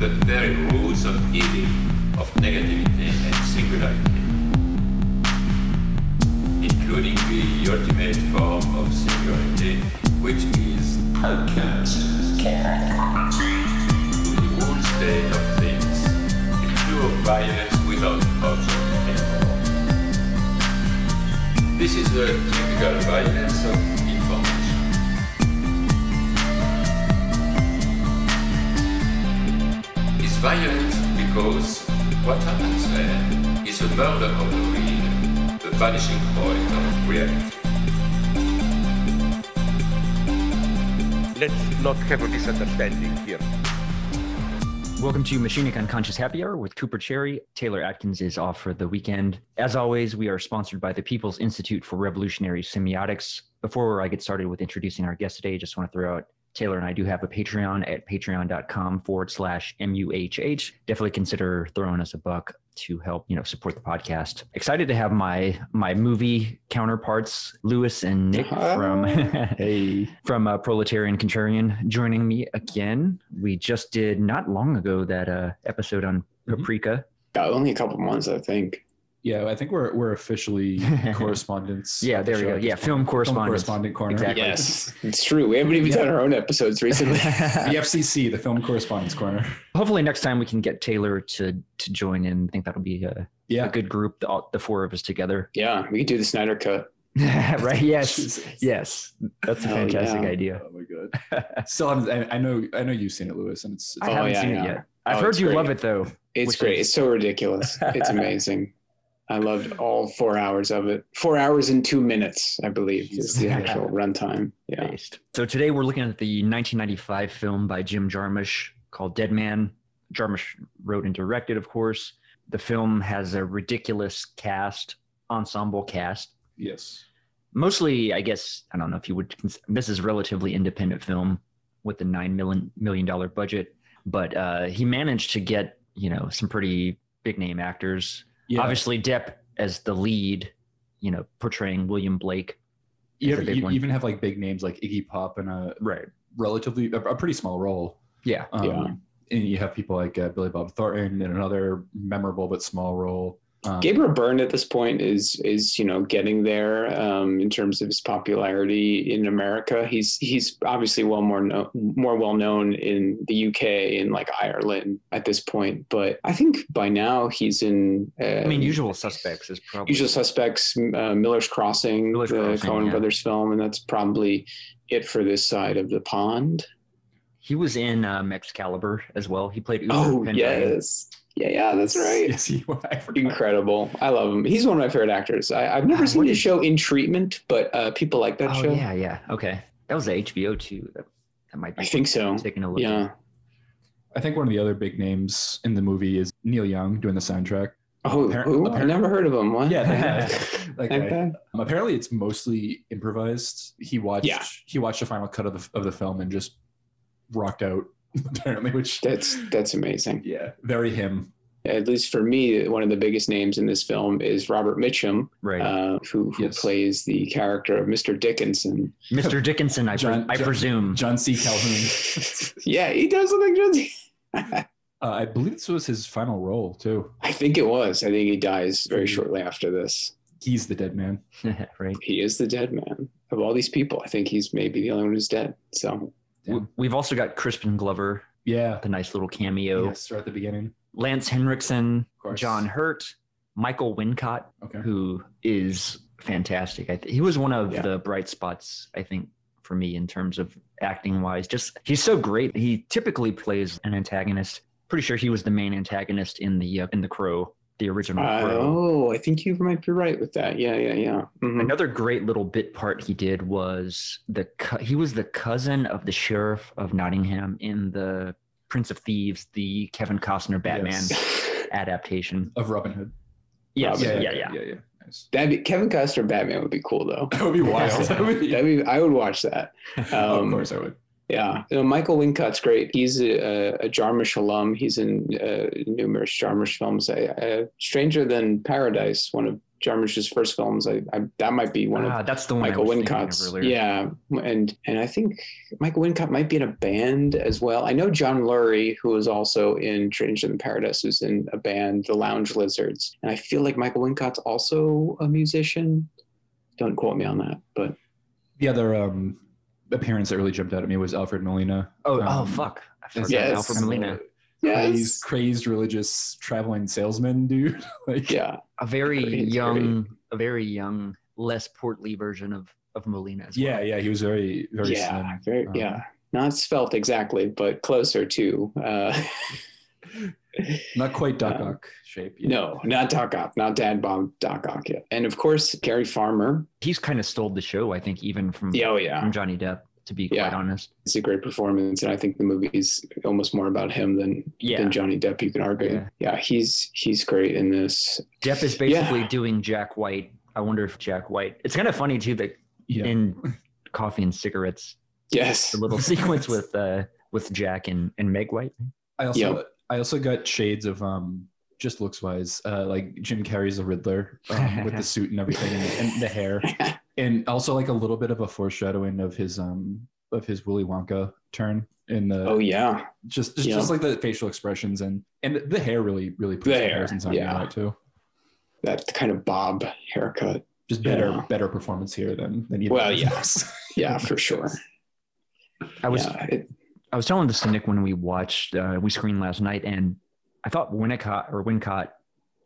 the very roots of healing, of negativity and singularity, including the ultimate form of singularity, which is podcast. The whole state of things, the pure violence without object anymore. This is the typical violence of violent because what happens there is a murder of the real, the vanishing point of reality. Let's not have a misunderstanding here. Welcome to Machinic Unconscious Happy Hour with Cooper Cherry. Taylor Atkins is off for the weekend. As always, we are sponsored by the People's Institute for Revolutionary Semiotics. Before I get started with introducing our guest today, I just want to throw out Taylor and I do have a Patreon at patreon.com forward slash MUHH. Definitely consider throwing us a buck to help, you know, support the podcast. Excited to have my my movie counterparts, Lewis and Nick from Hey. from uh, Proletarian Contrarian joining me again. We just did not long ago that uh, episode on Mhm. Paprika. Uh, only a couple months, I think. Yeah, I think we're we're officially correspondents. Yeah, there we go. Yeah, film correspondent. correspondent corner. Exactly. Yes, it's true. We haven't even done our own episodes recently. The FCC, the film correspondence corner. Hopefully next time we can get Taylor to to join in. I think that'll be a, Yeah. a good group, the, all- the four of us together. yeah, we could do the Snyder cut. right? Yes. Jesus. Yes. That's a Hell fantastic yeah. idea. Oh my god. Still haven't. I, I know. I know you've seen it, Lewis, and it's. it's I Oh, haven't yeah, seen yeah. it yet. I've Oh, heard you great. love it though. It's great. is- It's so ridiculous. It's amazing. I loved all four hours of it. Four hours and two minutes, I believe, is the Jesus. actual runtime. Yeah. based. So today we're looking at the 1995 film by Jim Jarmusch called Dead Man. Jarmusch wrote and directed, of course. The film has a ridiculous cast, ensemble cast. Yes. Mostly, I guess, I don't know if you would. cons- This is a relatively independent film with a nine million million dollar budget, but uh, he managed to get you know some pretty big name actors. Yeah. Obviously, Depp as the lead, you know, portraying William Blake. You, big you even have like big names like Iggy Pop in a Right. relatively a, a pretty small role. Yeah. Um, Yeah. And you have people like uh, Billy Bob Thornton in another memorable but small role. Um, Gabriel Byrne at this point is is you know getting there um, in terms of his popularity in America. He's he's obviously well more no, more well known in the UK and like Ireland at this point. But I think by now he's in. Uh, I mean, Usual Suspects is probably Usual Suspects, uh, Miller's Crossing, Miller's the Crossing, Coen yeah. Brothers film, and that's probably it for this side of the pond. He was in um, Excalibur as well. He played Uther Oh Pendragon. yes, yeah, yeah, that's right. Yes, he, I. Incredible. I love him. He's one of my favorite actors. I, I've never Ah, seen what his show In Treatment, but uh, people like that Oh show. yeah, yeah. Okay, that was a HBO too. That, that might be. I think so. Taking a look. Yeah. at. I think one of the other big names in the movie is Neil Young doing the soundtrack. Oh, Appar- who? I appar- never heard of him. What? Yeah, that guy. That. Okay. Um, apparently, it's mostly improvised. He watched. Yeah. He watched the final cut of the of the film and just rocked out. Apparently, which That's that's amazing. yeah, very him. At least for me, one of the biggest names in this film is Robert Mitchum, Right, uh, who, who Yes. plays the character of Mr. Dickinson. Mr. Dickinson. I, pre- I John- presume. John C. Calhoun. yeah, he does look like John C. uh, I believe this was his final role too. I think it was. I think he dies very Mhm. shortly after this. He's the dead man. right. He is the dead man of all these people. I think he's maybe the only one who's dead. So W- We've also got Crispin Glover, Yeah. the nice little cameo. Yes, right at the beginning. Lance Henriksen, John Hurt, Michael Wincott, Okay. who is fantastic. I th- he was one of Yeah. the bright spots, I think, for me in terms of acting wise. Just he's so great. He typically plays an antagonist. Pretty sure he was the main antagonist in the uh, in the Crow, the original Crow. oh, I think you might be right with that. Yeah, yeah, yeah. Mhm. Another great little bit part he did was the co- he was the cousin of the sheriff of Nottingham in the Prince of Thieves, the Kevin Costner Batman Yes. adaptation. Of Robin Hood. Yes, Robin yeah, Hood, yeah, Yeah, yeah. Nice. That'd be Kevin Costner Batman would be cool though. That would be wild. That would be- I would watch that. of Um, course I would. Yeah, you know, Michael Wincott's great. He's a, a Jarmusch alum. He's in uh, numerous Jarmusch films. Uh, uh, Stranger Than Paradise, one of Jarmusch's first films. I, I that might be one Ah, of that's the one Michael I was thinking of Wincott's. Yeah, and and I think Michael Wincott might be in a band as well. I know John Lurie, who was also in Stranger Than Paradise, was in a band, the Lounge Lizards, and I feel like Michael Wincott's also a musician. Don't quote me on that, but The other um, appearance that really jumped out at me was Alfred Molina. Oh, oh Um, fuck! I forgot Yes. Alfred Molina. Crazed, yes, crazed religious traveling salesman dude. like, yeah, A very He's young, a very young, less portly version of of Molina. As well. yeah, yeah. He was very, very yeah, slim. very, Um, yeah, not svelte exactly, but closer to. Uh, Not quite Doc Um, Ock shape. yet. no, not Doc Ock, not Dad Bomb Doc Ock yet, and of course Gary Farmer. he's kind of stole the show. I think even from Yeah, oh yeah, from Johnny Depp. To be quite honest. it's a great performance, and I think the movie's almost more about him than Yeah. than Johnny Depp. You could argue. Yeah. Yeah, he's he's great in this. Depp is basically Yeah. doing Jack White. I wonder if Jack White. It's kind of funny too that Yeah. in Coffee and Cigarettes, Yes, the little sequence with uh with Jack and and Meg White. I also, Yep. I also got shades of um, just looks wise, uh, like Jim Carrey's the Riddler um, with the suit and everything and, and the hair, and also like a little bit of a foreshadowing of his um of his Willy Wonka turn in the oh yeah, just just, Yeah. just like the facial expressions and and the, the hair really really puts The the hair, comparisons on yeah. right too. that kind of bob haircut. Just better Yeah. better performance here than than either Well, yes. Yeah, for sure. I was yeah, it, I was telling this to Nick when we watched uh, we screened last night, and I thought Winnicott or Wincott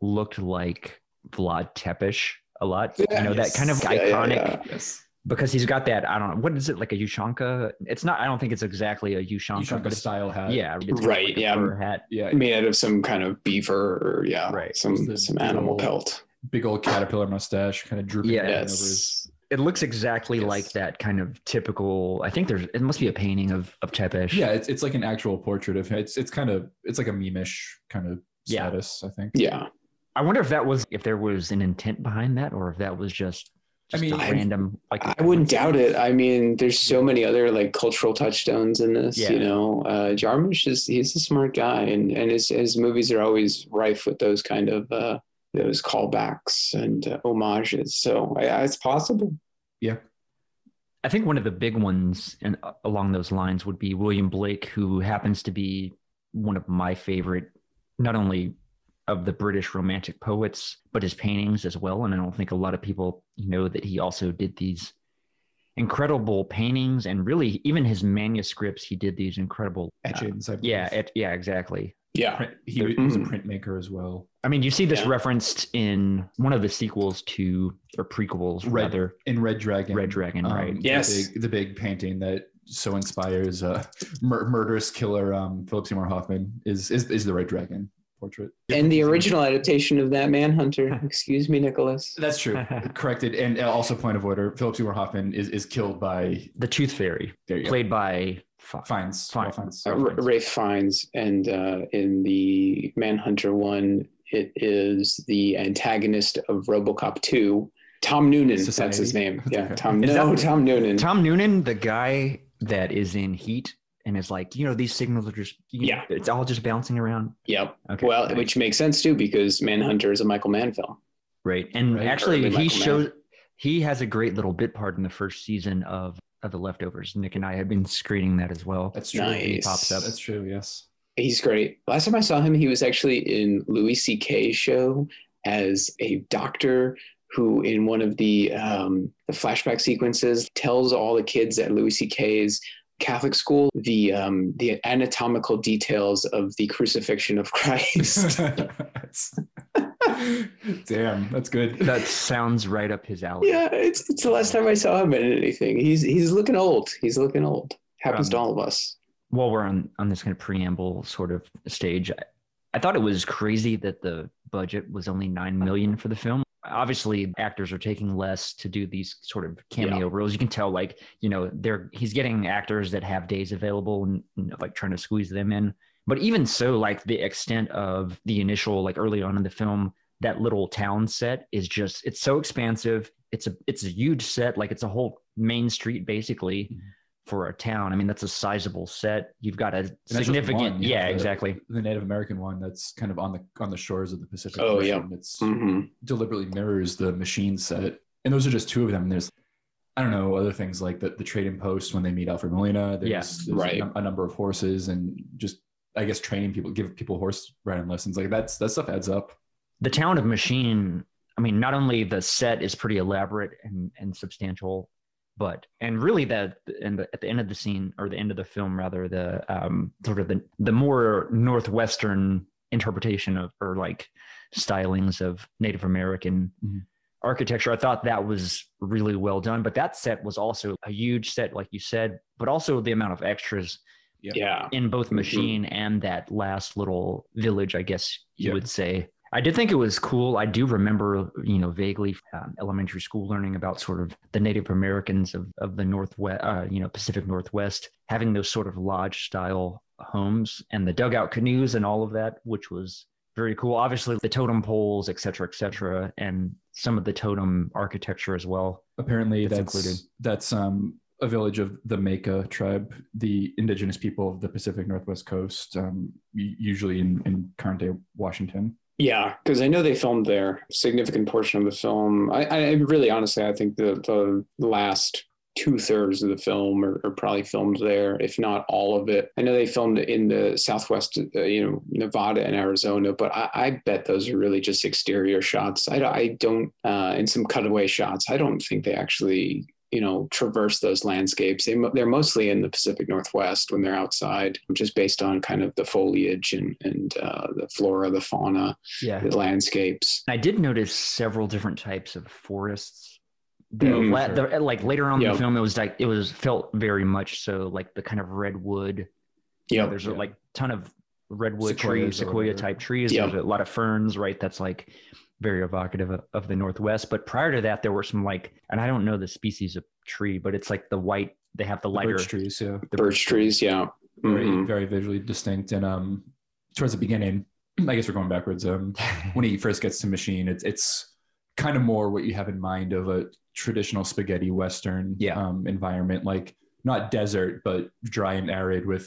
looked like Vlad Tepes a lot. you know that kind of Yeah, yeah, iconic yeah. yes. because he's got that. I don't know what is it like a Ushanka. It's not. I don't think it's exactly a You Ushanka, but the it's, style hat. yeah, it's got, Right, like, a yeah. fur hat. yeah. made out of some kind of beaver or yeah, Right. some some animal old- pelt. Big old caterpillar mustache, kind of drooping Yeah. over his Yes. It looks exactly Yes. like that kind of typical. I think there's. It must be a painting of of Tepes. Yeah, it's it's like an actual portrait of it's it's kind of it's like a meme-ish kind of Yeah. status, I think. Yeah. I wonder if that was if there was an intent behind that, or if that was just. I just mean, a I- random. Like I wouldn't doubt it. I mean, there's so many other like cultural touchstones in this. Yeah. You know, uh, Jarmusch is he's a smart guy, and and his his movies are always rife with those kind of uh, those callbacks and uh, homages. So yeah, it's possible. Yeah. I think one of the big ones and along those lines would be William Blake, who happens to be one of my favorite, not only of the British romantic poets, but his paintings as well. And I don't think a lot of people know that he also did these incredible paintings and really even his manuscripts. He did these incredible uh, Etchings. I yeah, it, yeah, exactly. Yeah. Print, he was a Mhm. printmaker as well. I mean, you see this Yeah. referenced in one of the sequels to or prequels, Red- rather. In Red Dragon. Red Dragon, right? the Yes. big, the big painting that so inspires uh, mur- murderous killer um, Philip Seymour Hoffman is, is is the Red Dragon portrait. And the original adaptation of that Manhunter. Excuse me, Nicholas. That's true. Corrected. And also point of order, Philip Seymour Hoffman is, is killed by The Tooth Fairy, there you go. played by F- Fiennes. Fine. Fiennes. Uh, R- Rafe Fiennes, and uh, in the Manhunter one, it is the antagonist of RoboCop two, Tom Noonan. That's his name. Yeah, Okay. Tom. Is No, that- Tom Noonan. Tom Noonan, the guy that is in Heat and is like, you know, these signals are just, you know, Yeah. it's all just bouncing around. Yep. Okay. Well, right. which makes sense too because Manhunter is a Michael Mann film. right. And Right. actually, he Michael shows, he has a great little bit part in the first season of, of The Leftovers. Nick and I have been screening that as well. That's true. Nice. He pops up. That's true. Yes. He's great. Last time I saw him, he was actually in Louis C.K.'s show as a doctor who, in one of the um, the flashback sequences, tells all the kids at Louis C.K.'s Catholic school the um, the anatomical details of the crucifixion of Christ. Damn, that's good. That sounds right up his alley. yeah, it's it's the last time I saw him in anything. He's he's looking old. He's looking old. Happens to Um, all of us. While we're on on this kind of preamble sort of stage, I, I thought it was crazy that the budget was only nine million for the film. Obviously, actors are taking less to do these sort of cameo roles. You can tell, like you know, they're he's getting actors that have days available and, and, like trying to squeeze them in. But even so, like the extent of the initial, like early on in the film, that little town set is just it's so expansive. It's a it's a huge set, like it's a whole main street basically Mhm. For a town. I mean, that's a sizable set. You've got a significant, one, yeah, yeah, the- exactly. The Native American one that's kind of on the on the shores of the Pacific Oh, Ocean. It's hmm deliberately mirrors the machine set. And those are just two of them. There's I don't know, other things like the, the trading post when they meet Alfred Molina. There's, Yeah, there's right. a, a number of horses and just I guess training people, give people horse riding lessons. Like that's that stuff adds up. The town of Machine. I mean, not only the set is pretty elaborate and and substantial, but and really that and the, at the end of the scene or the end of the film rather the um sort of the the more northwestern interpretation of or like stylings of Native American Mhm. architecture. I thought that was really well done, but that set was also a huge set, like you said, but also the amount of extras Yeah. in both machine and that last little village i guess you Yeah. would say i did think it was cool i do remember you know vaguely um, elementary school learning about sort of the native americans of, of the northwest uh, you know pacific northwest having those sort of lodge style homes and the dugout canoes and all of that which was very cool obviously the totem poles et cetera et cetera and some of the totem architecture as well Apparently That's that's included. that's um a village of the Makah tribe, the indigenous people of the Pacific Northwest coast, um, usually in, in current day Washington. Yeah, because I know they filmed there. Significant portion of the film. I, I really, honestly, I think the the last two thirds of the film are, are probably filmed there, if not all of it. I know they filmed in the Southwest, uh, you know, Nevada and Arizona, but I, I bet those are really just exterior shots. I, don't- I don't, uh, and some cutaway shots. I don't think they actually. You know, traverse those landscapes. they, they're mostly in the Pacific Northwest when they're outside, just based on kind of the foliage and and uh, the flora, the fauna yeah the landscapes. I did notice several different types of forests. The, Mm, la- the- like later on in the film, it was like it was felt very much so like the kind of redwood. you know, Yep. there's Yeah. a like ton of redwood Sequoias trees, sequoia type trees. Yep. There's a lot of ferns, right? That's like very evocative of, of the Northwest. But prior to that, there were some like, and I don't know the species of tree, but it's like the white. They have the The lighter birch trees, yeah. the Birch trees, yeah. very Mhm. very visually distinct and um towards the beginning i guess we're going backwards um when he first gets to machine it's it's kind of more what you have in mind of a traditional spaghetti western Yeah. um environment like not desert but dry and arid with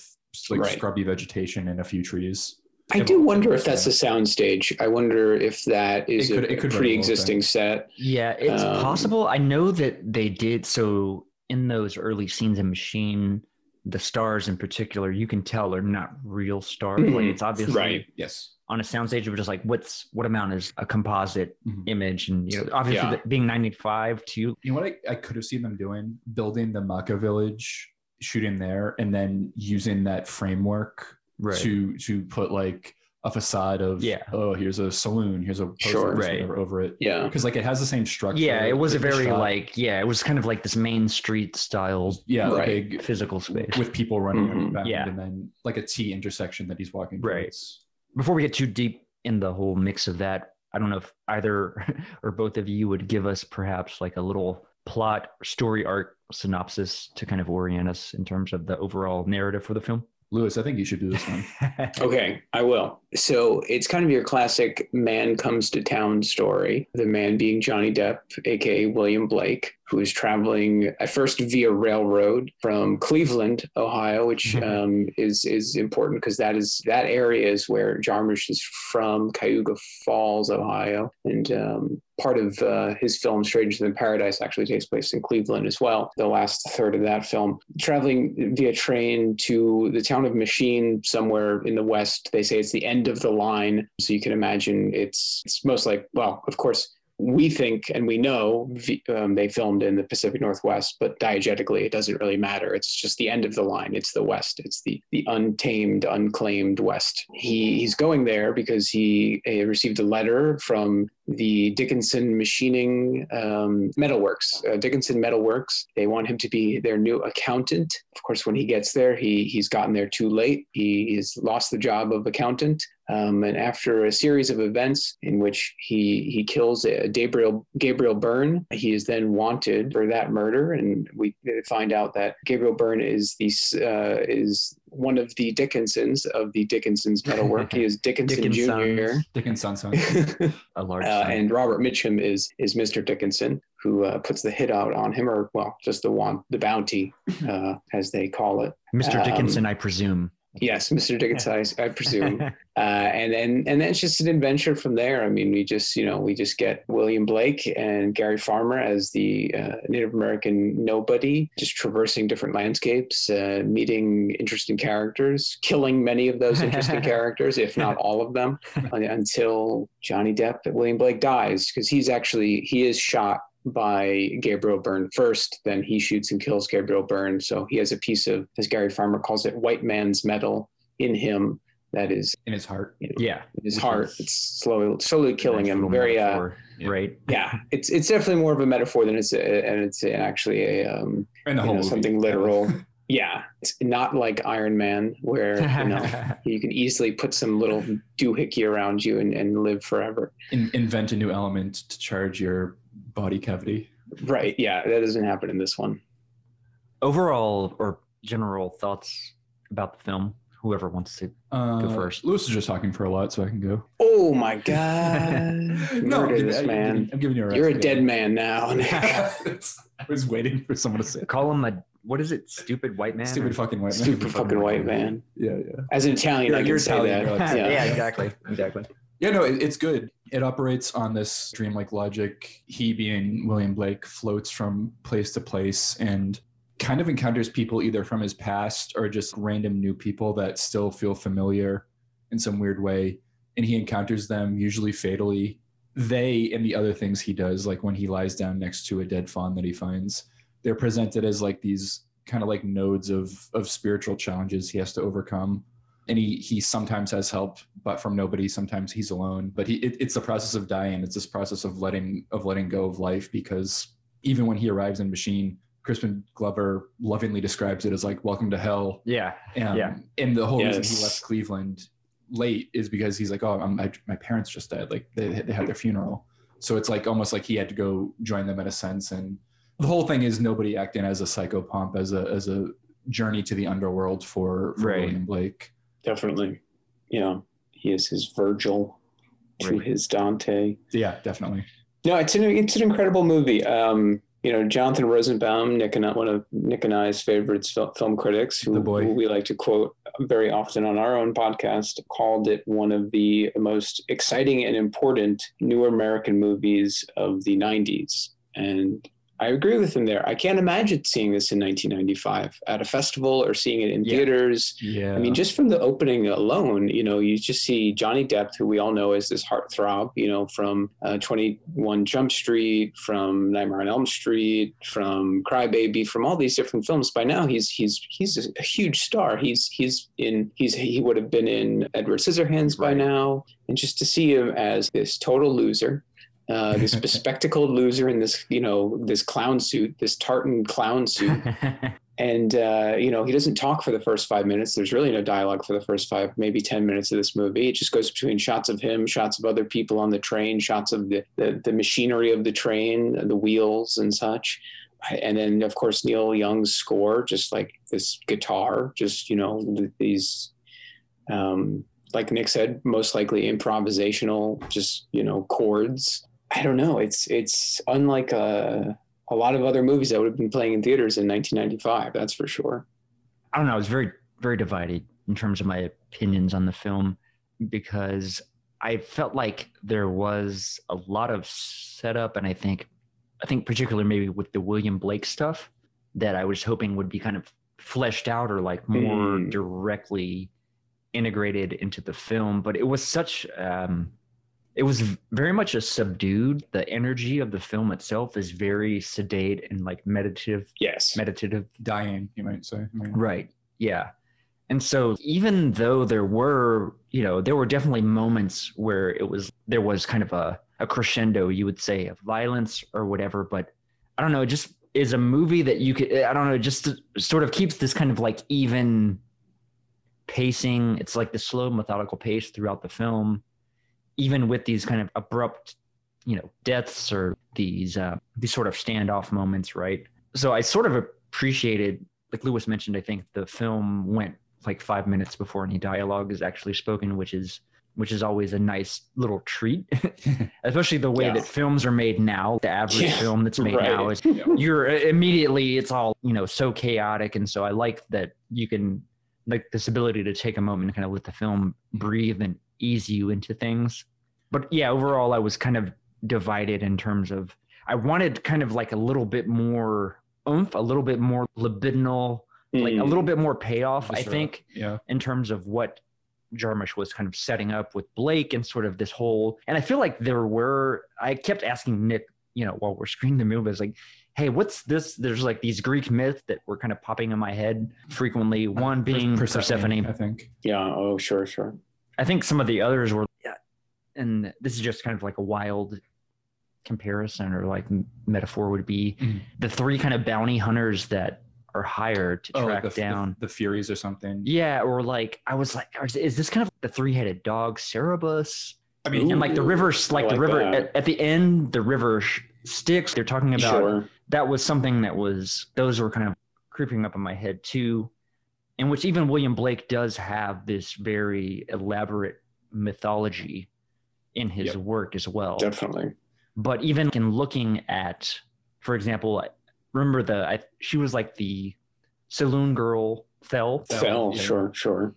like Right. scrubby vegetation and a few trees I do wonder if that's a soundstage. I wonder if that is It could- a, it could very pre-existing set. Yeah, it's Um, possible. I know that they did so in those early scenes in Machine, the stars in particular, you can tell are not real stars. Like Mhm, it's obviously right. yes on a soundstage, it was just like what's what amount is a composite Mhm. image, and you know, obviously Yeah. the- being ninety five too. you know what I, I could have seen them doing building the Makah village shooting there and then using that framework to to put like a facade of Yeah. oh here's a saloon here's a post Sure. Right. whatever over it Yeah. because like it has the same structure yeah, it was a very shot. like yeah, it was kind of like this main street style yeah Right. big physical space. with people running Mhm. around Yeah. and then like a T intersection that he's walking Right. towards. Before we get too deep in the whole mix of that, I don't know if either or both of you would give us perhaps like a little plot story arc synopsis to kind of orient us in terms of the overall narrative for the film. Lewis I think you should do this one Okay, I will. So it's kind of your classic man comes to town story. The man being Johnny Depp, aka William Blake, who is traveling at first via railroad from Cleveland, Ohio, which um, is is important because that is that area is where Jarmusch is from, Cuyahoga Falls, Ohio, and um, part of uh, his film Stranger Than Paradise actually takes place in Cleveland as well. The last third of that film, traveling via train to the town of Machine, somewhere in the west. They say it's the end of the line, so you can imagine it's it's most like well, of course. We think and we know um, they filmed in the Pacific Northwest, but diegetically it doesn't really matter. It's just the end of the line. It's the West. It's the the untamed, unclaimed West. He he's going there because he uh, received a letter from the Dickinson Machining um, Metalworks. Uh, Dickinson Metalworks. They want him to be their new accountant. Of course, when he gets there, he he's gotten there too late. He has lost the job of accountant. Um, and after a series of events in which he he kills uh, Gabriel Gabriel Byrne, he is then wanted for that murder. And we find out that Gabriel Byrne is the uh, is one of the Dickinsons of the Dickinson's metalwork. he is Dickinson Jr. Dickinson son. A large Uh, and Robert Mitchum is is Mr. Dickinson, who uh, puts the hit out on him, or well, just the want, the bounty, uh, as they call it. Mr. um, Dickinson, I presume. Yes, Mr. Dickinson, I, I presume. uh, and then and then it's just an adventure from there. I mean, we just you know we just get William Blake and Gary Farmer as the uh, Native American nobody, just traversing different landscapes, uh, meeting interesting characters, killing many of those interesting characters, if not all of them, until Johnny Depp, William Blake dies because he's actually he is shot by Gabriel Byrne first, then he shoots and kills Gabriel Byrne. So he has a piece of, as Gary Farmer calls it, white man's metal in him that is in his heart. you know, yeah. in his Which heart. is It's slowly slowly killing him. Very uh, metaphor, Yeah. right. yeah. It's it's definitely more of a metaphor than it's a, and it's actually a um And the whole know, movie. something literal. yeah, it's not like Iron Man where you know you can easily put some little doohickey around you and, and live forever. In, invent a new element to charge your body cavity. Right. Yeah, that doesn't happen in this one. Overall or general thoughts about the film? Whoever wants to. Uh, first. Lewis is just talking for a lot, so I can go. Oh my god. no, Murder I'm giving- this I'm man. giving- I'm giving you a You're a rest. dead man now. I was waiting for someone to say. Call him a what is it? Stupid white man. Stupid fucking white man. Stupid fucking white man. Yeah, yeah. As an Italian, You're- I you're say Italian, that. like- yeah. yeah. exactly, exactly. Yeah, no, it, it's good. It operates on this dreamlike logic. He, being William Blake, floats from place to place and kind of encounters people either from his past or just random new people that still feel familiar in some weird way. And he encounters them usually fatally. They and the other things he does, like when he lies down next to a dead fawn that he finds, they're presented as like these kind of like nodes of of spiritual challenges he has to overcome and he he sometimes has help but from nobody sometimes he's alone. But he it, it's a process of dying. It's this process of letting of letting go of life because even when he arrives in machine crispin glover lovingly describes it as like welcome to hell. Yeah, um, Yeah. and the whole reason he left cleveland late is because he's like oh I'm, my, my parents just died. Like they, they had their funeral. So it's like almost like he had to go join them in a sense. And the whole thing is nobody acting as a psychopomp as a as a journey to the underworld for, for Right. william blake Definitely. You know, he is his Virgil to Right. his Dante. Yeah, definitely. No, it's an it's an incredible movie. Um, you know, Jonathan Rosenbaum, Nick and I- one of Nick and I's favorites, fil- film critics, who, who we like to quote very often on our own podcast, called it one of the most exciting and important new American movies of the '90s. And I agree with him there. I can't imagine seeing this in 1995 at a festival or seeing it in Yeah. theaters. Yeah. I mean, just from the opening alone, you know, you just see Johnny Depp, who we all know as this heartthrob, you know, from uh, 21 Jump Street, from Nightmare on Elm Street, from Crybaby, from all these different films. By now, he's he's he's a huge star. He's he's in he's he would have been in Edward Scissorhands by now, and just to see him as this total loser. Uh, this bespectacled loser in this, you know, this clown suit, this tartan clown suit, and uh, you know he doesn't talk for the first five minutes. There's really no dialogue for the first five maybe ten minutes of this movie. It just goes between shots of him shots of other people on the train shots of the the, the machinery of the train the wheels and such. And then of course neil young's score just like this guitar just you know these um, like nick said most likely improvisational just you know chords i don't know it's it's unlike a a lot of other movies that would have been playing in theaters in 1995. That's for sure. I don't know. I was very, very divided in terms of my opinions on the film because I felt like there was a lot of setup, and I think, I think particularly maybe with the William Blake stuff that I was hoping would be kind of fleshed out or like more Mm. directly integrated into the film. But it was such, um, it was very much a subdued. The energy of the film itself is very sedate and like meditative, Yes. meditative dying, you might say. I mean, Right. Yeah. And so even though there were, you know, there were definitely moments where it was there was kind of a, a crescendo, you would say, of violence or whatever, but I don't know, it just is a movie that you could I don't know, it just sort of keeps this kind of like even pacing. It's like the slow methodical pace throughout the film, even with these kind of abrupt, you know, deaths or these uh, these sort of standoff moments, right? So I sort of appreciated like Lewis mentioned, I think the film went like five minutes before any dialogue is actually spoken, which is which is always a nice little treat, especially the way Yeah. that films are made now. The average Yeah, film that's made now right. is you're immediately it's all you know so chaotic, and so I like that you can like this ability to take a moment and kind of let the film breathe and ease you into things. But yeah, overall, I was kind of divided in terms of I wanted kind of like a little bit more oomph, a little bit more libidinal, like a Mm. little bit more payoff. I Sure. think Yeah. in terms of what Jarmusch was kind of setting up with Blake and sort of this whole. And I feel like there were. I kept asking Nick, you know, while we're screening the movie, I was like, "Hey, what's this?" There's like these Greek myths that were kind of popping in my head frequently. One being Persephone. I think. Yeah. Oh, sure, sure. I think some of the others were, yeah, and this is just kind of like a wild comparison or like metaphor would be Mhm. the three kind of bounty hunters that are hired to Oh, track the, down. the, the Furies or something. yeah, or like I was like, is- is this kind of the three-headed dog Cerberus? I mean, and like the river, like, I the river at, at the end, the river sh- Styx. They're talking about Sure. that was something that was those were kind of creeping up in my head too in which even william blake does have this very elaborate mythology in his Yep. work as well Definitely. but even in looking at for example remember the I, she was like the saloon girl Thel Thel, Thel. yeah. Sure, sure.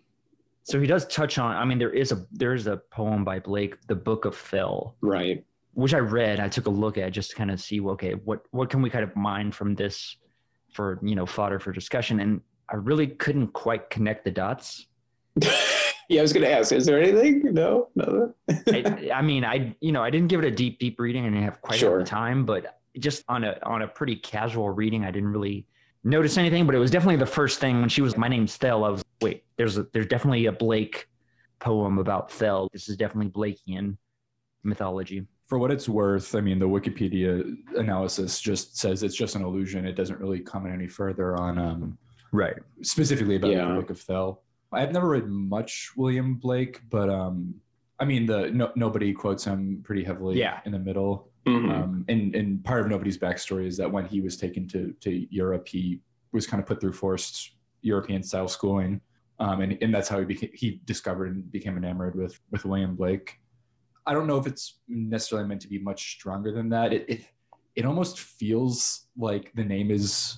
so he does touch on i mean there is a there's a poem by blake the book of Thel Right. which I read. I took a look at just to kind of see, okay, what what can we kind of mine from this for you know fodder for discussion? And I really couldn't quite connect the dots. yeah, I was going to ask, is there anything? No, no. I, I mean, I you know I didn't give it a deep deep reading. I didn't have quite Sure. enough time, but just on a on a pretty casual reading, I didn't really notice anything. But it was definitely the first thing when she was my name's Thel. I was wait, there's a, there's definitely a Blake poem about Thel. This is definitely Blakean mythology. for what it's worth, I mean, the Wikipedia analysis just says it's just an illusion. It doesn't really comment any further on um, Right. specifically about Yeah. the Book of Thel. I've never read much William Blake, but um, I mean, the no, nobody quotes him pretty heavily Yeah. in the middle. Mhm. Um, and and part of nobody's backstory is that when he was taken to to Europe, he was kind of put through forced European style schooling, um, and and that's how he became he discovered and became enamored with with William Blake. I don't know if it's necessarily meant to be much stronger than that. It it, it almost feels like the name is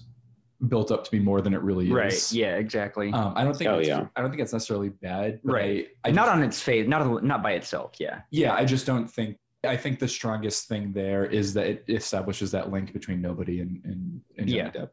built up to be more than it really is. Right. Yeah. Exactly. Um, I don't think. Oh, it's, yeah. I don't think it's necessarily bad. but Right. I, I not just- on its face, not not by itself. Yeah. yeah, I just don't think. I think the strongest thing there is that it establishes that link between nobody and and, and Johnny Yeah. Depp.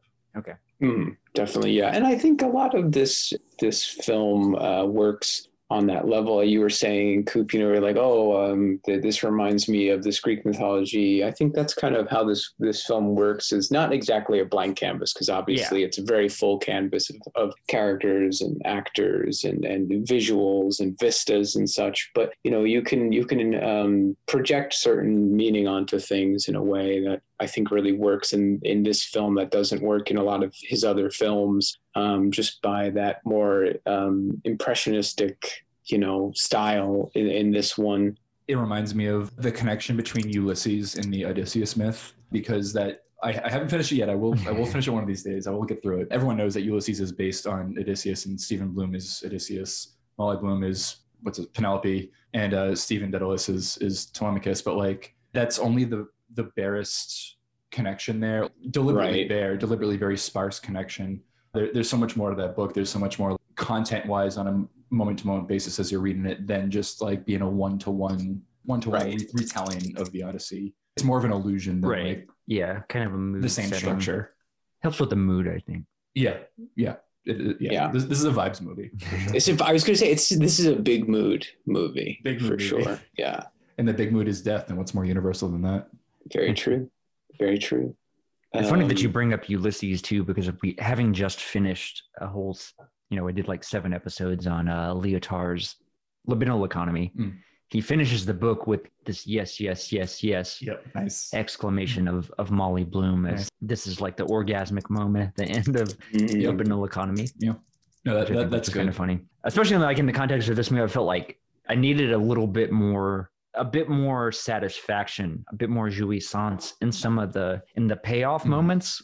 Mm, definitely, yeah. And I think a lot of this this film uh, works on that level. You were saying, Coop, you know, you're like, oh, um, th- this reminds me of this Greek mythology. I think that's kind of how this this film works. Is not exactly a blank canvas because obviously it's a very full canvas of, of characters and actors and and visuals and vistas and such. But you know, you can you can um, project certain meaning onto things in a way that I think really works in in this film that doesn't work in a lot of his other films um, just by that more um, impressionistic you know style in, in this one It reminds me of the connection between Ulysses and the Odysseus myth because that I, I haven't finished it yet. I will. I will finish it one of these days. I will get through it. Everyone knows that Ulysses is based on Odysseus, and Stephen Bloom is Odysseus. Molly Bloom is what's it, Penelope, and uh, Stephen Dedalus is is Telemachus. But like that's only the the barest connection there. Deliberately Right. bare, deliberately very sparse connection. There, there's so much more to that book. There's so much more content wise on a moment to moment basis as you're reading it than just like being a one to one one to one Right. retelling of the Odyssey. It's more of an illusion than Right. like Yeah. Kind of a mood. the same setting. structure. Helps with the mood, I think. Yeah, yeah, It- it- yeah. Yeah. This, this is a vibes movie, for sure. it's a, i was going to say it's this is a big mood movie Big for mood sure yeah and the big mood is death. And what's more universal than that? Very true very true It's funny that you Um, bring up Ulysses too, because we having just finished a whole, you know, I did like seven episodes on uh, Lyotard's libidinal economy. Mm. He finishes the book with this yes, yes, yes, yes Yep, nice. exclamation of of Molly Bloom as Nice. this is like the orgasmic moment at the end of mm, Yep. libidinal economy. No, that, that, that's was kind of funny, especially like in the context of this movie. I felt like I needed a little bit more, a bit more satisfaction, a bit more jouissance in some of the in the payoff Mhm. moments.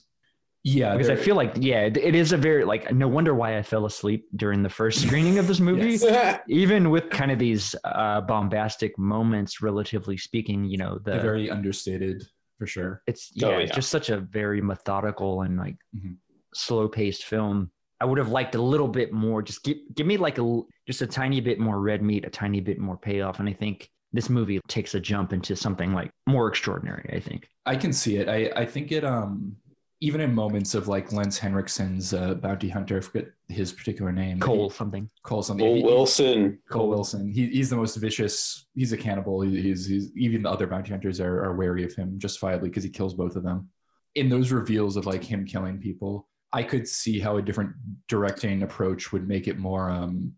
Yeah, because I feel like yeah, it- it is a very like no wonder why I fell asleep during the first screening of this movie. Yes. Even with kind of these uh, bombastic moments, relatively speaking, you know, the they're very understated for sure. it's yeah, Oh, it's just such a very methodical and like Mhm. slow paced film. I would have liked a little bit more. Just give give me like a just a tiny bit more red meat, a tiny bit more payoff, and I think this movie takes a jump into something like more extraordinary. I think. I can see it. I, I think it um even in moments of like Lance Henriksen's uh, bounty hunter, I forget his particular name. Cole He- something. Cole something. Cole He- Wilson. Cole Wilson. He, he's the most vicious. He's a cannibal. He- He's, he's even the other bounty hunters are, are wary of him justifiably because he kills both of them. In those reveals of like him killing people, I could see how a different directing approach would make it more um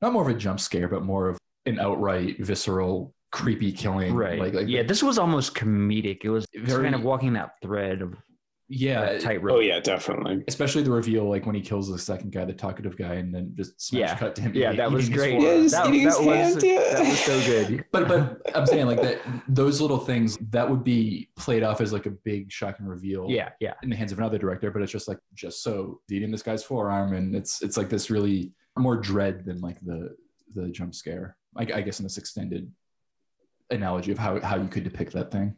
not more of a jump scare, but more of an outright visceral, creepy killing. Right. Like, like yeah, this was almost comedic. It was Very- kind of walking that thread of yeah. that tightrope. Oh yeah, definitely. especially the reveal like when he kills the second guy the talkative guy and then just smash Yeah. cut to him Yeah, that was great. forearm. Yeah, that, eating that was, hand, yeah. that was so good. but but i'm saying like that those little things that would be played off as like a big shocking reveal Yeah, yeah. in the hands of another director but it's just like just so eating this guy's forearm and it's it's like this really more dread than like the the jump scare i, I guess in this extended analogy of how how you could depict that thing.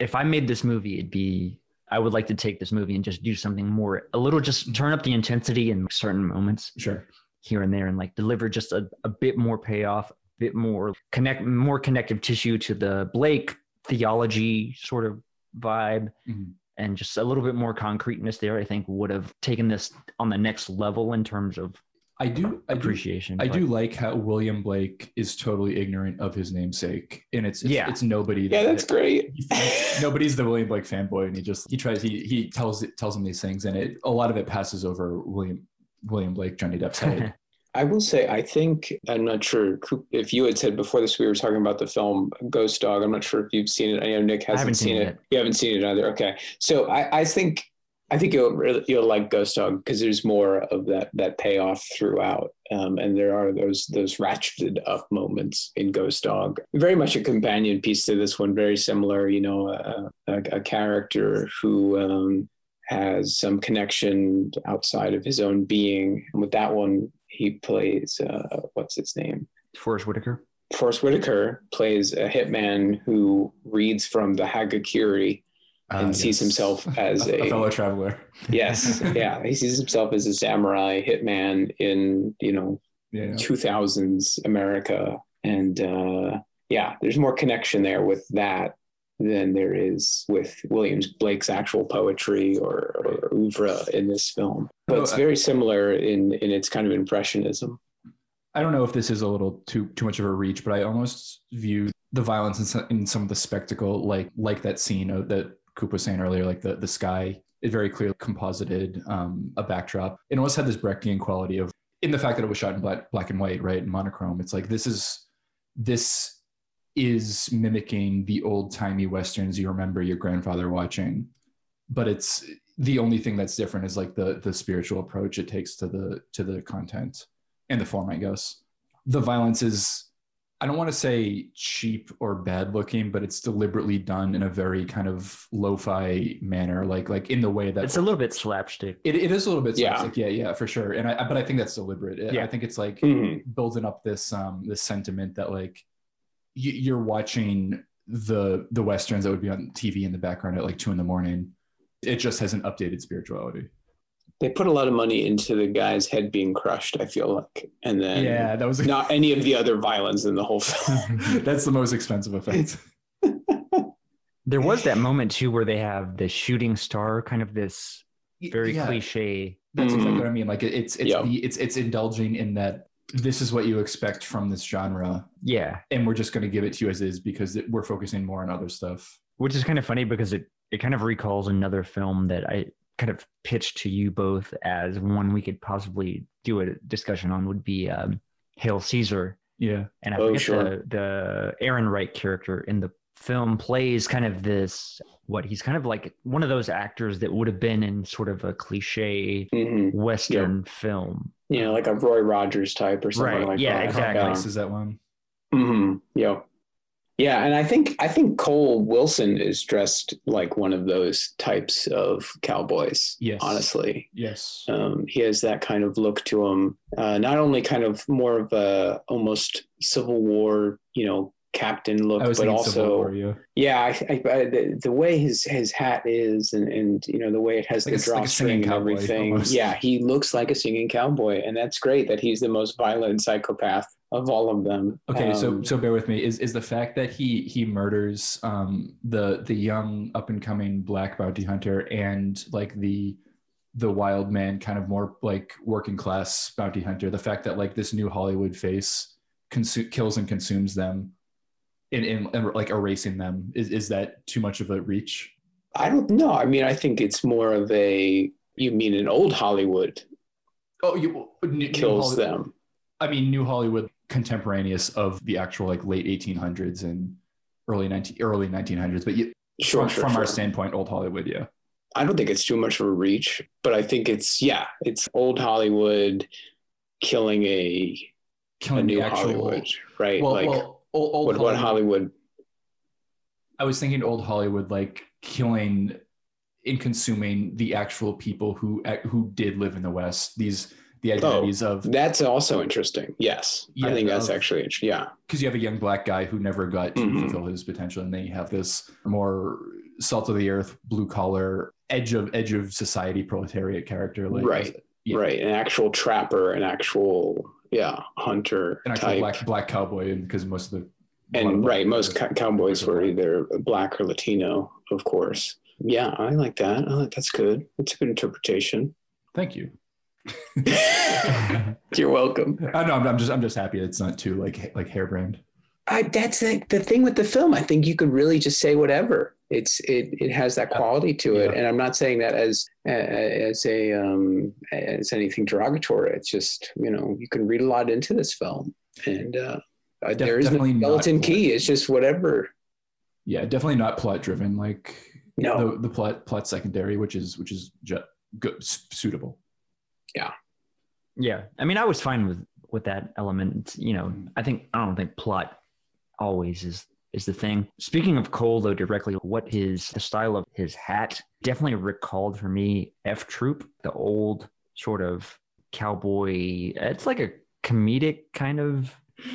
If I made this movie, it'd be I would like to take this movie and just do something more a little just turn up the intensity in certain moments. Sure. Here and there and like deliver just a, a bit more payoff, a bit more connect more connective tissue to the Blake theology sort of vibe Mhm. and just a little bit more concreteness there, I think would have taken this on the next level in terms of i do i do appreciation. I do like how William Blake is totally ignorant of his namesake, and it's, it's Yeah. it's nobody. Yeah, that- that's great. he- nobody's the William Blake fanboy, and he just he tries he he tells tells him these things, and it a lot of it passes over William William Blake Johnny Depp's head. I will say, I think I'm not sure if you had said before this we were talking about the film Ghost Dog. I'm not sure if you've seen it. I know Nick hasn't haven't seen, seen it it. You haven't seen it either. Okay, so I, I think I think you'll really you'll like Ghost Dog because there's more of that that payoff throughout, um, and there are those those ratcheted up moments in Ghost Dog. Very much a companion piece to this one. Very similar, you know, a, a, a character who. Um, has some connection outside of his own being. And with that one, he plays uh, what's his name? Forest Whitaker. Forest Whitaker plays a hitman who reads from the Hagakure and Uh, sees yes. himself as a, a, fellow traveler. yes, yeah, he sees himself as a samurai hitman in you know Yeah. 2000s America, and uh, yeah, there's more connection there with that than there is with Williams Blake's actual poetry or, or oeuvre in this film. But Oh, it's I- very similar in in its kind of impressionism. I don't know if this is a little too too much of a reach, but I almost view the violence in some, in some of the spectacle, like like that scene of, that Coop was saying earlier, like the the sky it very clearly composited, um, a backdrop. It almost had this Brechtian quality of in the fact that it was shot in black black and white, right, in monochrome. It's like this is this is mimicking the old timey westerns you remember your grandfather watching, but it's the only thing that's different is like the the spiritual approach it takes to the to the content and the form, I guess. The violence is, I don't want to say cheap or bad looking, but it's deliberately done in a very kind of lo-fi manner, like like in the way that It's a little bit slapstick. it, it is a little bit Yeah. slapstick. yeah, yeah, for sure. And I, but I think that's deliberate. I- Yeah. I think it's like Mhm. building up this um this sentiment that like y- you're watching the the westerns that would be on TV in the background at like two in the morning. It just has an updated spirituality. They put a lot of money into the guy's head being crushed. I feel like, and then yeah, that was not any of the other violence in the whole film. that's the most expensive effect. There was that moment too where they have the shooting star, kind of this very Yeah. cliche. That's Mhm. exactly what I mean. Like it- it's it's Yeah. the, it's it's indulging in that this is what you expect from this genre, Yeah, and we're just going to give it to you as is because it, we're focusing more on other stuff. which is kind of funny because it it kind of recalls another film that I kind of pitched to you both as one we could possibly do a discussion on would be um, Hail Caesar, Yeah, and I Oh, forget sure. the the Ehrenreich character in the film plays kind of this what he's kind of like one of those actors that would have been in sort of a cliche hmm western film. You know, like a Roy Rogers type or something Right, like yeah, that. Yeah, exactly. This is that one. hmm Yeah. Yeah, and I think I think Cole Wilson is dressed like one of those types of cowboys. Yes. honestly, Yes. um, he has that kind of look to him. Uh, not only kind of more of a almost Civil War, you know, captain look, but also War, yeah. yeah, I, I, I, the, the way his his hat is, and and you know the way it has Like the like drawstring singing and everything. almost. Yeah, he looks like a singing cowboy, and that's great that he's the most violent psychopath of all of them. Okay, so Um, so bear with me. Is is the fact that he he murders um the the young up and coming black bounty hunter and like the the wild man kind of more like working class bounty hunter. The fact that like this new Hollywood face consu- kills and consumes them, in, in, in like erasing them is is that too much of a reach? I don't know. I mean, I think it's more of a you mean an old Hollywood Oh, you new, kills New them. I mean, New Hollywood contemporaneous of the actual like late 1800s and early 19 early 1900s, but you, Sure, from, sure, from our standpoint, old Hollywood, yeah. I don't think it's too much of a reach, but I think it's yeah, it's old Hollywood killing a, killing a new actual Hollywood, right? well, like well old, old what, what Hollywood, Hollywood? I was thinking old Hollywood like killing and consuming the actual people who who did live in the West. These the identities of That's also interesting. Yes, Yeah, I think that's of- actually yeah. because you have a young black guy who never got to Mhm. fulfill his potential, and then you have this more salt of the earth, blue collar, edge of edge of society proletariat character, like Right. Yeah. Right, an actual trapper, an actual yeah hunter an actual type, black black cowboy, because most of the a lot of and right, most cowboys- cowboys were either black or Latino, of course. Yeah, I like that. I like that's good. That's a good interpretation. Thank you. You're welcome. I know. I'm, I'm just I'm just happy it's not too like like harebrained. I, that's the, the thing with the film. I think you could really just say whatever. It's it it has that quality to it, Yeah. and I'm not saying that as as a um, as anything derogatory. It's just you know you can read a lot into this film, and uh, uh, there is no definitely skeleton key. It's just whatever. Yeah, definitely not plot driven. Like No, the, the plot plot secondary, which is which is ju- good suitable. Yeah, Yeah. I mean, I was fine with with that element. You know, I think I don't think plot always is is the thing. Speaking of Cole, though, directly, what his the style of his hat definitely recalled for me F Troop, the old sort of cowboy. It's like a comedic kind of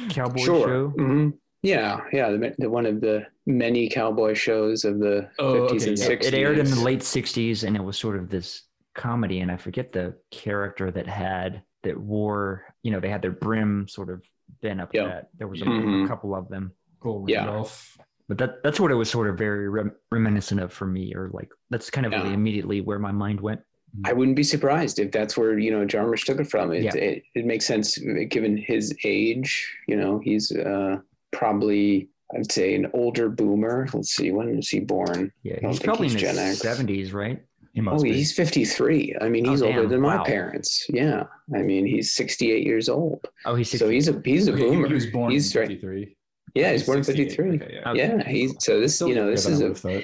cowboy sure. show. hmm Yeah, yeah. The, the one of the many cowboy shows of the Oh, 50s okay, and yeah. 60s. It aired in the late '60s, and it was sort of this comedy. And I forget the character that had that wore. You know, they had their brim sort of bent up. Yeah. That there was a, Mhm. a couple of them. Cool. Yeah. Rudolph. But that that's what it was sort of very rem- reminiscent of for me, or like that's kind of Yeah. really immediately where my mind went. I wouldn't be surprised if that's where you know Jarmusch took it from. It, Yeah. it, it makes sense given his age. You know, he's uh, probably I'd say an older boomer. Let's see, when was he born? Yeah, he's probably he's in his Gen X. seventies, right? He Oh, be. he's fifty three. I mean, Oh, he's older than my Wow. parents. Yeah, I mean, he's sixty eight years old. Oh, he's 60. So he's a he's a boomer. He was born he's in 53. Yeah, he's born in fifty three. Okay, yeah. Okay. Yeah, he's so this you know this is a thought.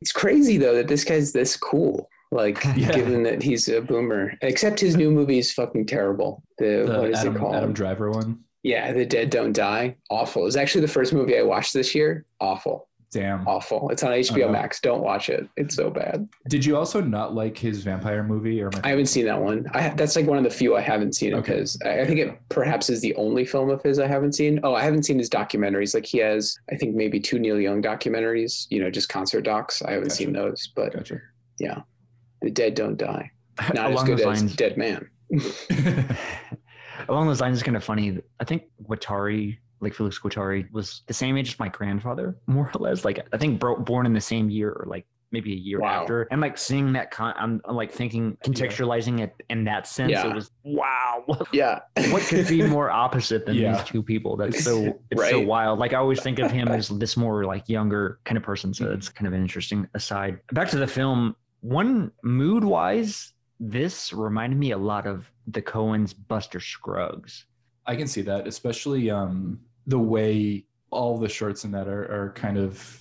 it's crazy though that this guy's this cool. Like Yeah. given that he's a boomer, except his new movie is fucking terrible. The, The what is Adam, it called? Adam Driver one. Yeah, The Dead Don't Die. Awful. It's actually the first movie I watched this year. Awful. Damn. Awful. It's on HBO Uh-oh. Max. Don't watch it. It's so bad. Did you also not like his vampire movie? Or I haven't seen that one. I ha- that's like one of the few I haven't seen of Okay. his. I I think it perhaps is the only film of his I haven't seen. Oh, I haven't seen his documentaries. Like he has, I think maybe two Neil Young documentaries. You know, just concert docs. I haven't Gotcha. seen those, but Gotcha. The Dead Don't Die. Not as Along good those as lines, Dead Man. along those lines, it's kind of funny. I think Guattari, like Felix Guattari, was the same age as my grandfather, more or less. Like I think bro- born in the same year, or like maybe a year Wow. after. And like seeing that, con- I'm, I'm like thinking, contextualizing it in that sense. Yeah. It was wow. Yeah. what could be more opposite than Yeah. these two people? That's so it's so wild. Like I always think of him as this more like younger kind of person. So Mm-hmm. it's kind of an interesting aside. Back to the film. One mood wise, this reminded me a lot of the Coens Buster Scruggs. I can see that, especially um, the way all the shorts in that are, are kind of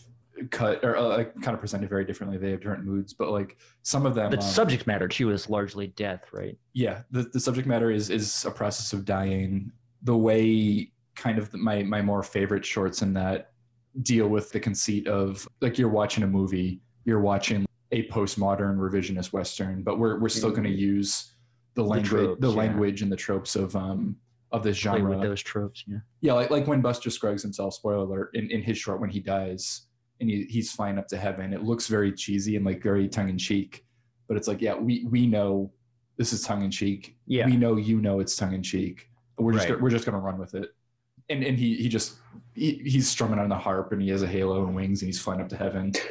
cut or uh, kind of presented very differently. They have different moods, but like some of them, The um, subject matter too is largely death, right? yeah, the, the subject matter is is a process of dying. The way kind of my my more favorite shorts in that deal with the conceit of like you're watching a movie, you're watching a postmodern revisionist western, but we're we're still going to use the language, the, tropes, yeah. language and the tropes of um of this Play genre. with those tropes. Yeah. Yeah, like like when Buster Scruggs himself, spoiler alert, in, in his short when he dies and he, he's flying up to heaven, it looks very cheesy and like very tongue in cheek. But it's like, yeah, we we know this is tongue in cheek. Yeah. We know you know it's tongue in cheek. We're just Right. we're just gonna run with it. And and he he just he, he's strumming on the harp and he has a halo and wings and he's flying up to heaven.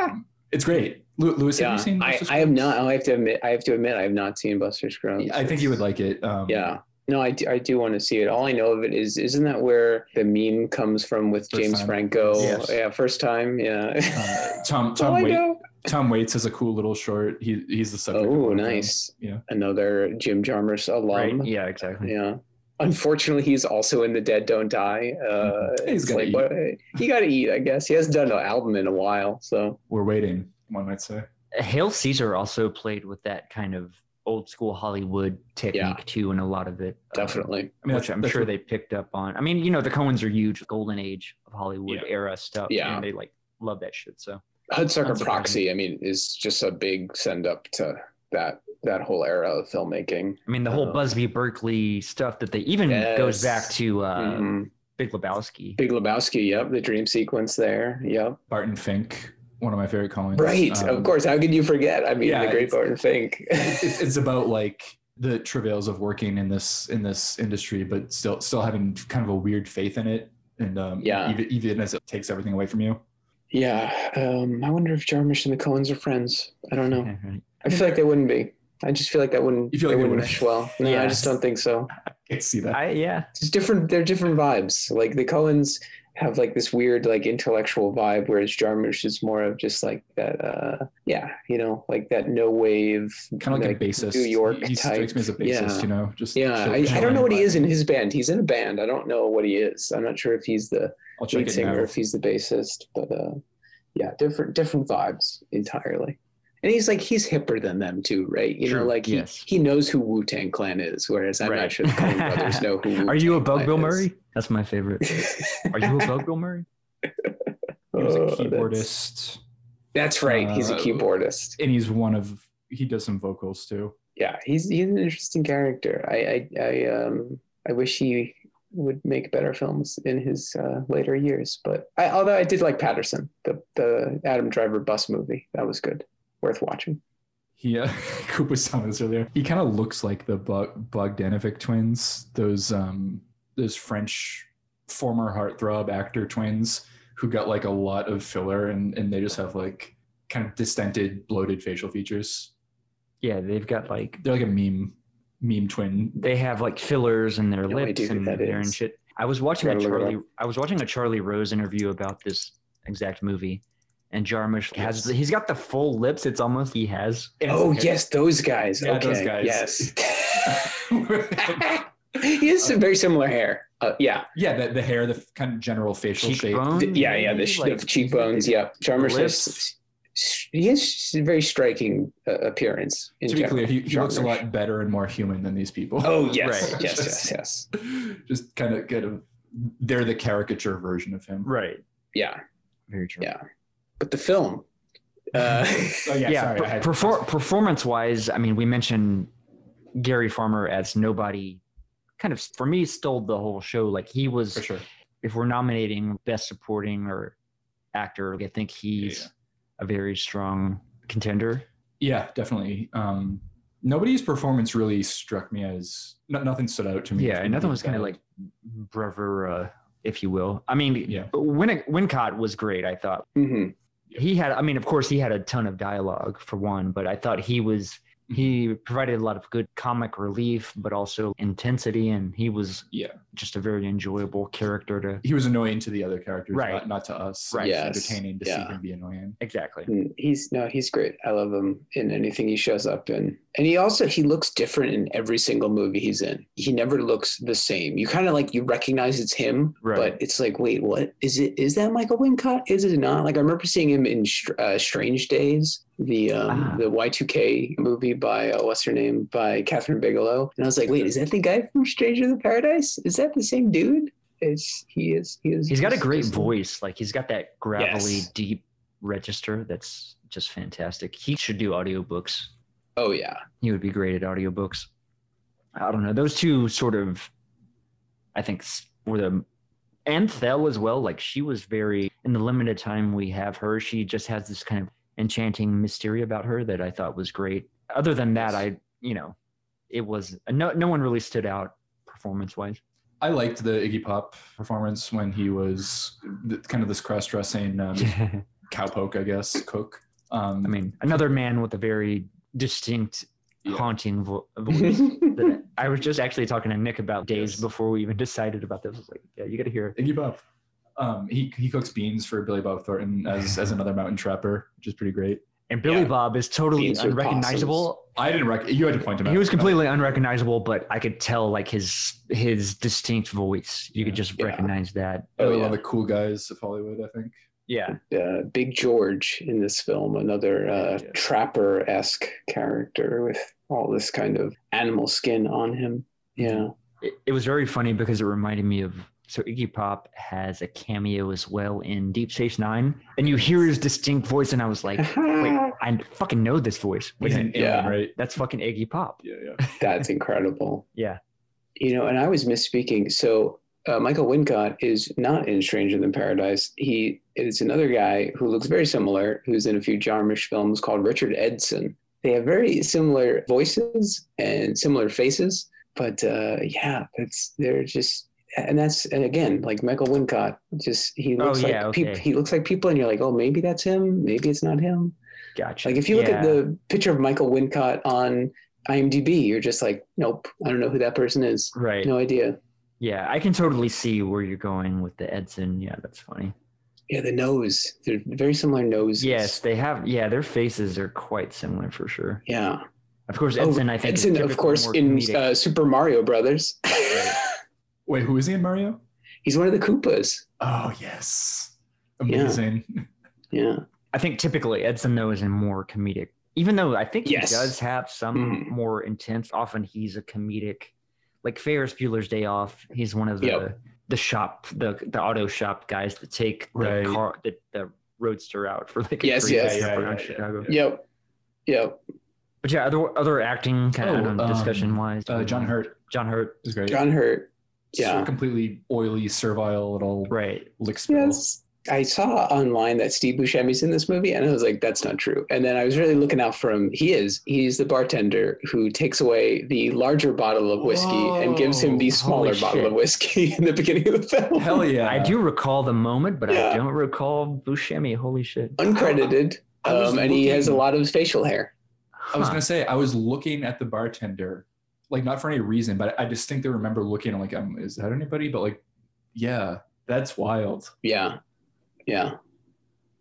Um, it's great. Lew- Lewis, yeah, have you seen? I, I have not. I have to admit. I have to admit, I have not seen Buster Scruggs. I think you would like it. Um, Yeah. No, I do, I do want to see it. All I know of it is, isn't that where the meme comes from with First James time. Franco? Yes. Yeah, first time. Yeah. Uh, Tom Tom I Waits know. Tom Waits has a cool little short. He he's the subject. of Oh, one of them. nice. Yeah. Another Jim Jarmusch alum. Right. Yeah. Exactly. Yeah. Unfortunately, he's also in the Dead Don't Die. Uh, He's it's gotta like eat. what he got to eat, I guess. He hasn't done an album in a while, so We're waiting. One might say. Hail Caesar also played with that kind of old school Hollywood technique Yeah. too, and a lot of it. um, definitely. I mean, which I'm sure they picked up on. I mean, you know, the Coens are huge, golden age of Hollywood Yeah. era stuff. Yeah. and they like love that shit. So Hudsucker Unsurprising. Proxy, I mean, is just a big send up to that that whole era of filmmaking. I mean, the whole Uh, Busby Berkeley stuff that they even goes back to uh, Mhm. Big Lebowski. Big Lebowski, yep, the dream sequence there, yep. Barton Fink, one of my favorite Coens. Right, Um, of course. How could you forget? I mean, yeah, the great it's- Barton Fink. it's, it's about like the travails of working in this in this industry, but still still having kind of a weird faith in it, and um, Yeah. even, even as it takes everything away from you. yeah, um, I wonder if Jarmusch and the Coens are friends. I don't know. Right. I feel like they wouldn't be. I just feel like that wouldn't. You feel like they they wouldn't wouldn't? mesh well. No, Yeah. I just don't think so. I can see that. I yeah. It's different. They're different vibes. Like the Coens have like this weird like intellectual vibe, whereas Jarmusch is more of just like that. uh Yeah, you know, like that no wave, kind of like, like a bassist. New York He, he type. strikes me as a bassist. Yeah. You know, just Yeah, chill- I, I don't know what he is in his band. He's in a band. I don't know what he is. I'm not sure if he's the lead singer, now. if he's the bassist, but uh, yeah, different different vibes entirely. And he's like he's hipper than them too, right? You know, like he, yes. he knows who Wu Tang Clan is, whereas I'm Right. not sure the Coen brothers know who. Are you a Wu-Tang Bug Bill Murray? That's my favorite. Are you a Bug Bill Murray? He was a Oh, that's- keyboardist, That's right. He's a Uh, keyboardist. and he's one of he does some vocals too. Yeah, he's he's an interesting character. I I, I um I wish he would make better films in his uh, later years. But I, although I did like Paterson, the the Adam Driver bus movie, that was good, worth watching. Yeah, uh, Coop was telling us earlier. He kind of looks like the Bug Bogdanoff twins, those um those French former heartthrob actor twins who got like a lot of filler and and they just have like kind of distended, bloated facial features. Yeah, they've got like They're like a meme meme twin. they have like fillers in their No lips and that hair and is. shit. I was watching a Gotta look it Charlie. I was watching a Charlie Rose interview about this exact movie, and Jarmusch has he's got the full lips. It's almost he has. Oh yes, those guys. Yeah, okay, those guys. yes. he has some very similar hair. Uh, yeah, yeah, the, the hair, the kind of general facial shape. Cheekbone, Th- yeah, yeah. The, sh- like, the cheekbones. Yeah, Jarmusch has. He has a very striking uh, appearance. In To be general, clear, he, he looks a lot better and more human than these people. Oh yes, Right. yes, yes, yes. just kind of get a they're the caricature version of him. Right. Yeah, Very true. yeah. But the film. Uh, Oh yeah, yeah, sorry. I had- perfor- performance wise, I mean, we mentioned Gary Farmer as nobody. Kind of for me stole the whole show. Like he was, for sure. if we're nominating best supporting or actor, I think he's Yeah. a very strong contender. Yeah, definitely. Um, nobody's performance really struck me as no, nothing stood out to me. Yeah, as another being was kind of like bravura, if you will. I mean, Yeah. Win- Wincott was great. I thought mhm. He had. I mean, of course, he had a ton of dialogue for one, but I thought he was. Mm-hmm. He provided a lot of good comic relief, but also intensity, and he was Yeah, just a very enjoyable character to. he was annoying to the other characters, Right. not, not to us. Right. It's Yes. entertaining to Yeah. see him be annoying. Exactly. He's no, he's great. I love him in anything he shows up in, and he also he looks different in every single movie he's in. He never looks the same. You kind of like you recognize it's him, Right. but it's like, wait, what is it? Is that Michael Wincott? Is it not? Like I remember seeing him in uh, Strange Days, the um, Ah. the Y two K movie by uh, what's her name by Kathryn Bigelow, and I was like, wait, is that the guy from Stranger Than Paradise? Is that the same dude? it's he is he is. He's got a great just- voice. Like he's got that gravelly, Yes. deep register that's just fantastic. He should do audiobooks. Oh yeah, He would be great at audiobooks. I don't know. Those two sort of, I think, were the and Thel as well. Like she was very in the limited time we have her. She just has this kind of enchanting mystery about her that I thought was great. Other than that, I you know, it was no no one really stood out performance wise. I liked the Iggy Pop performance when he was kind of this cross-dressing um, cowpoke, I guess, cook. Um, I mean, another man with a very distinct, Yeah. haunting vo- voice. I was just actually talking to Nick about days Yes. before we even decided about this. I was like, yeah, you got to hear it. Iggy Pop. Um, he he cooks beans for Billy Bob Thornton as as another mountain trapper, which is pretty great. And Billy Yeah. Bob is totally Beans unrecognizable. I didn't rec- you had to point him out. He was completely unrecognizable, but I could tell like his his distinct voice. You could just Yeah. recognize that. Oh, Oh, one yeah. of the cool guys of Hollywood, I think. Yeah. uh, Big George in this film, another uh, Yeah. trapper esque character with all this kind of animal skin on him. Yeah. It, it was very funny because it reminded me of so Iggy Pop has a cameo as well in Deep Space Nine, and you hear his distinct voice, and I was like, wait, I fucking know this voice. Wait, He's a an minute, alien, Yeah. right? that's fucking Iggy Pop. Yeah, yeah. That's incredible. Yeah. You know, and I was misspeaking. So uh, Michael Wincott is not in Stranger Than Paradise. He is another guy who looks very similar, who's in a few Jarmusch films called Richard Edson. They have very similar voices and similar faces, but uh, yeah, that's they're just. And that's and again like Michael Wincott, just he Oh, looks yeah, like okay. he looks like people, and you're like, oh, maybe that's him, maybe it's not him. Gotcha. Like if you look at the picture of Michael Wincott on IMDb, you're just like, nope, I don't know who that person is. right, No idea. Yeah, I can totally see where you're going with the Edson. Yeah, that's funny. Yeah, the nose. They're very similar noses. Yes, they have. Yeah, their faces are quite similar for sure. Yeah. Of course, Oh, Edson. I think is Edson, of course, more in uh, Super Mario Brothers. Wait, who is he in Mario? He's one of the Koopas. Oh yes, amazing. Yeah. I think typically Edson though is in more comedic. Even though I think Yes. he does have some Mhm. more intense. Often he's a comedic, like Ferris Bueller's Day Off. He's one of the Yep. the shop the the auto shop guys that take the Right. car the, the roadster out for like a Yes, free yes. day Yeah, yeah, yeah, Chicago. Yep. Yep. But yeah, other other acting kind Oh, of um, discussion wise. Uh, John Hurt John Hurt. is great. John Hurt. So Yeah. completely oily, servile little Right. lick spittle. Yes. I saw online that Steve Buscemi's in this movie, and I was like, "That's not true." And then I was really looking out for him. He is. He's the bartender who takes away the larger bottle of whiskey and gives him the smaller bottle of whiskey in the beginning of the film. Hell yeah! I do recall the moment, but Yeah. I don't recall Buscemi. Holy shit. Uncredited, I was um, and he has a lot of facial hair. I was Huh. gonna say I was looking at the bartender, like not for any reason, but I distinctly remember looking. I'm like, um, is that anybody? But like, yeah, that's wild. Yeah, yeah.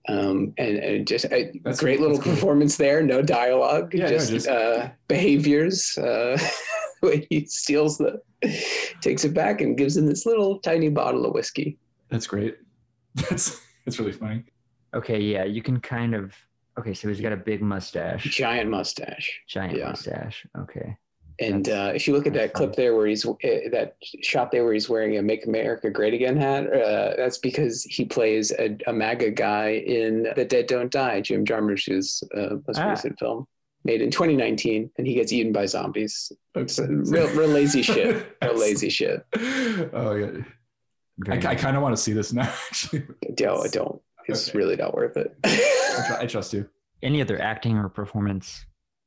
Um, and, and just a That's- great little that's cool. performance there. No dialogue, Yeah, no, just, just- uh, behaviors. Uh, when he steals the, takes it back and gives him this little tiny bottle of whiskey. That's great. That's that's really funny. Okay, yeah, you can kind of. Okay, so he's got a big mustache, Giant mustache. giant yeah. mustache. Okay. And uh, if you look at that clip there where he's uh, that shot there where he's wearing a "Make America Great Again" hat, uh, that's because he plays a, a MAGA guy in "The Dead Don't Die," Jim Jarmusch's uh, most Ah. recent film, made in 2019, and he gets eaten by zombies. It's real, real lazy shit. Real lazy shit. Oh yeah, I, Very I nice. kind of want to see this now. Actually, No, I don't. It's Okay. really not worth it. I, tr- I trust you. Any other acting or performance?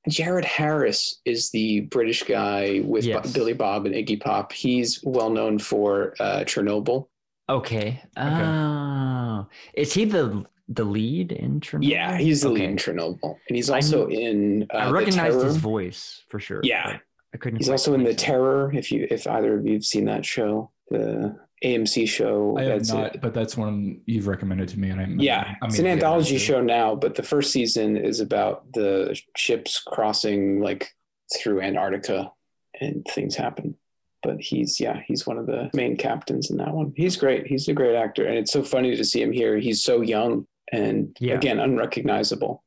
Jared Harris is the British guy with Bo- Yes. Billy Bob and Iggy Pop. He's well known for uh, Chernobyl. Okay. Oh, is he the the lead in Chernobyl? Yeah, he's the lead in Chernobyl, and he's I also knew- in. Uh, I recognize his voice for sure. Yeah. I couldn't. He's also in the. Terror. If you, if either of you've seen that show, the AMC show. I have that's not, it. but that's one you've recommended to me, and I'm Yeah, I'm it's an anthology into it. show now, but the first season is about the ships crossing like through Antarctica, and things happen. But he's yeah, he's one of the main captains in that one. He's great. He's a great actor, and it's so funny to see him here. He's so young and Yeah. again unrecognizable.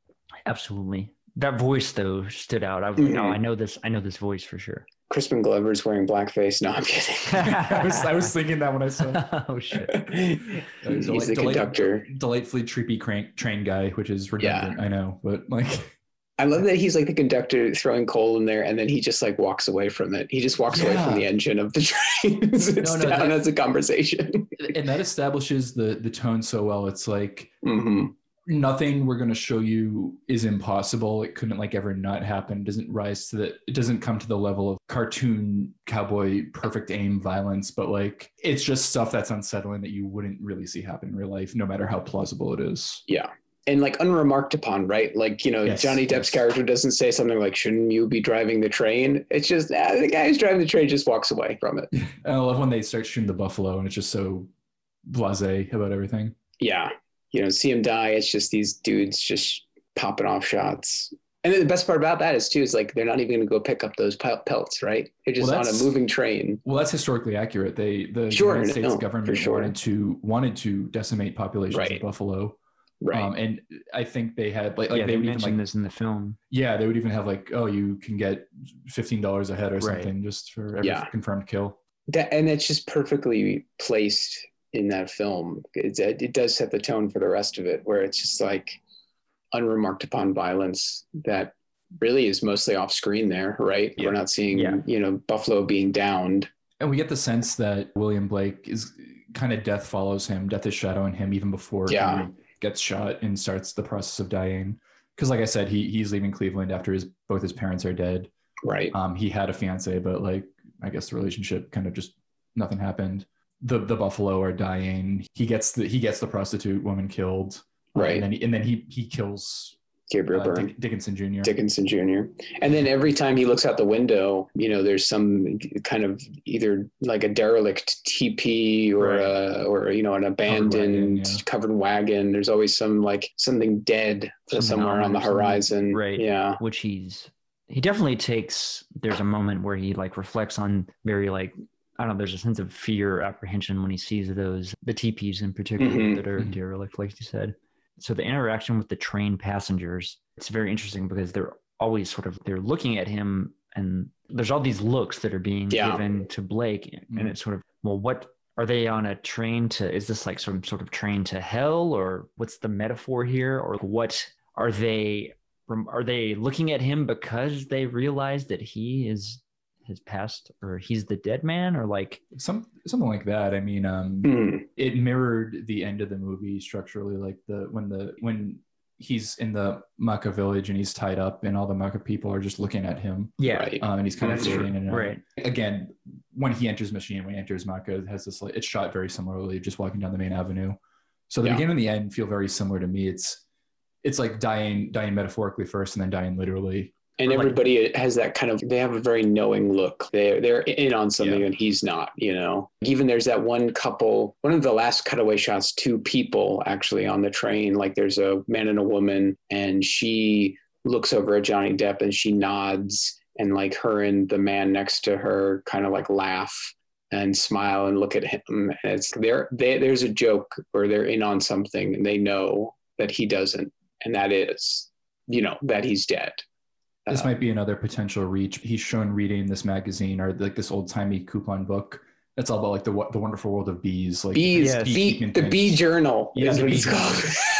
Absolutely. That voice though stood out. I was like, oh. I know this. I know this voice for sure. Crispin Glover's wearing blackface. No, I'm kidding. I was I was thinking that when I saw oh shit. He's Delight- the delight- conductor. delightfully trippy crank train guy, which is redundant. I know, but like I love that he's like the conductor throwing coal in there, and then he just like walks away from it. He just walks away from the engine of the train. and sits No, no, down that- as a conversation. and that establishes the the tone so well. It's like hmm nothing we're going to show you is impossible. It couldn't like ever not happen. It doesn't rise to the. It doesn't come to the level of cartoon cowboy perfect aim violence, but like it's just stuff that's unsettling that you wouldn't really see happen in real life, no matter how plausible it is. Yeah. And like unremarked upon, right? Like, you know, Yes, Johnny Depp's yes. character doesn't say something like, shouldn't you be driving the train? It's just, ah, the guy who's driving the train just walks away from it. And I love when they start shooting the buffalo, and it's just so blasé about everything. Yeah. You know, see him die. It's just these dudes just popping off shots. And then the best part about that is, too, is like they're not even going to go pick up those pelts, right? They're just Well, on a moving train. Well, that's historically accurate. They the Sure, United States no, for government sure. wanted to wanted to decimate populations Right. of buffalo, Right. um, and I think they had like like yeah, they they would even mentioned like this in the film. yeah they would even have like oh you can get fifteen dollars a head or Right. something just for every Yeah. confirmed kill. that, and it's just perfectly placed in that film. It's, it does set the tone for the rest of it, where it's just like unremarked upon violence that really is mostly off screen there, right? Yeah. We're not seeing, Yeah. you know, Buffalo being downed. And we get the sense that William Blake is kind of death follows him, death is shadowing him even before Yeah. he gets shot and starts the process of dying. Because like I said, he he's leaving Cleveland after his both his parents are dead. Right. Um, he had a fiance, but like I guess the relationship kind of just nothing happened. The the buffalo are dying. He gets the he gets the prostitute woman killed. Uh, Right. and then he, and then he he kills Gabriel uh, Byrne. Dick- Dickinson Jr. Dickinson Jr. And then every time he looks out the window, you know, there's some kind of either like a derelict teepee or Right. a, or you know an abandoned wagon, yeah. covered wagon. There's always some like something dead Something somewhere on the horizon. right. Yeah. which he's he definitely takes there's a moment where he like reflects on very like I don't know, there's a sense of fear, apprehension when he sees those the teepees in particular Mhm, that are mhm. derelict, like you said. So the interaction with the train passengers, it's very interesting because they're always sort of they're looking at him and there's all these looks that are being Yeah. given to Blake Mhm. and it's sort of well what are they on a train to is this like some sort of train to hell or what's the metaphor here or what are they from are they looking at him because they realize that he is his past or he's the dead man or like Some something like that. I mean, um, Hmm. it mirrored the end of the movie structurally, like the when the when he's in the Makah village and he's tied up, and all the Makah people are just looking at him, yeah Right. um, and he's kind of That's true. fading in and out. right Again, when he enters machine, when he enters Makah, it has this like it's shot very similarly, just walking down the main avenue. So the Yeah. beginning and the end feel very similar to me. It's it's like dying dying metaphorically first, and then dying literally. And Or like- everybody has that kind of they have a very knowing look. They're they're in on something Yeah. and he's not, you know. Even there's that one couple, one of the last cutaway shots, two people actually on the train. Like there's a man and a woman, and she looks over at Johnny Depp and she nods, and like her and the man next to her kind of like laugh and smile and look at him. And it's there they, there's a joke or they're in on something and they know that he doesn't, and that is, you know, that he's dead. This Uh, might be another potential reach. He's shown reading this magazine or like this old timey coupon book. It's all about like the wo- the wonderful world of bees, like bees, Yes. bee, beekeeping the bee journal Yeah, is what it's called.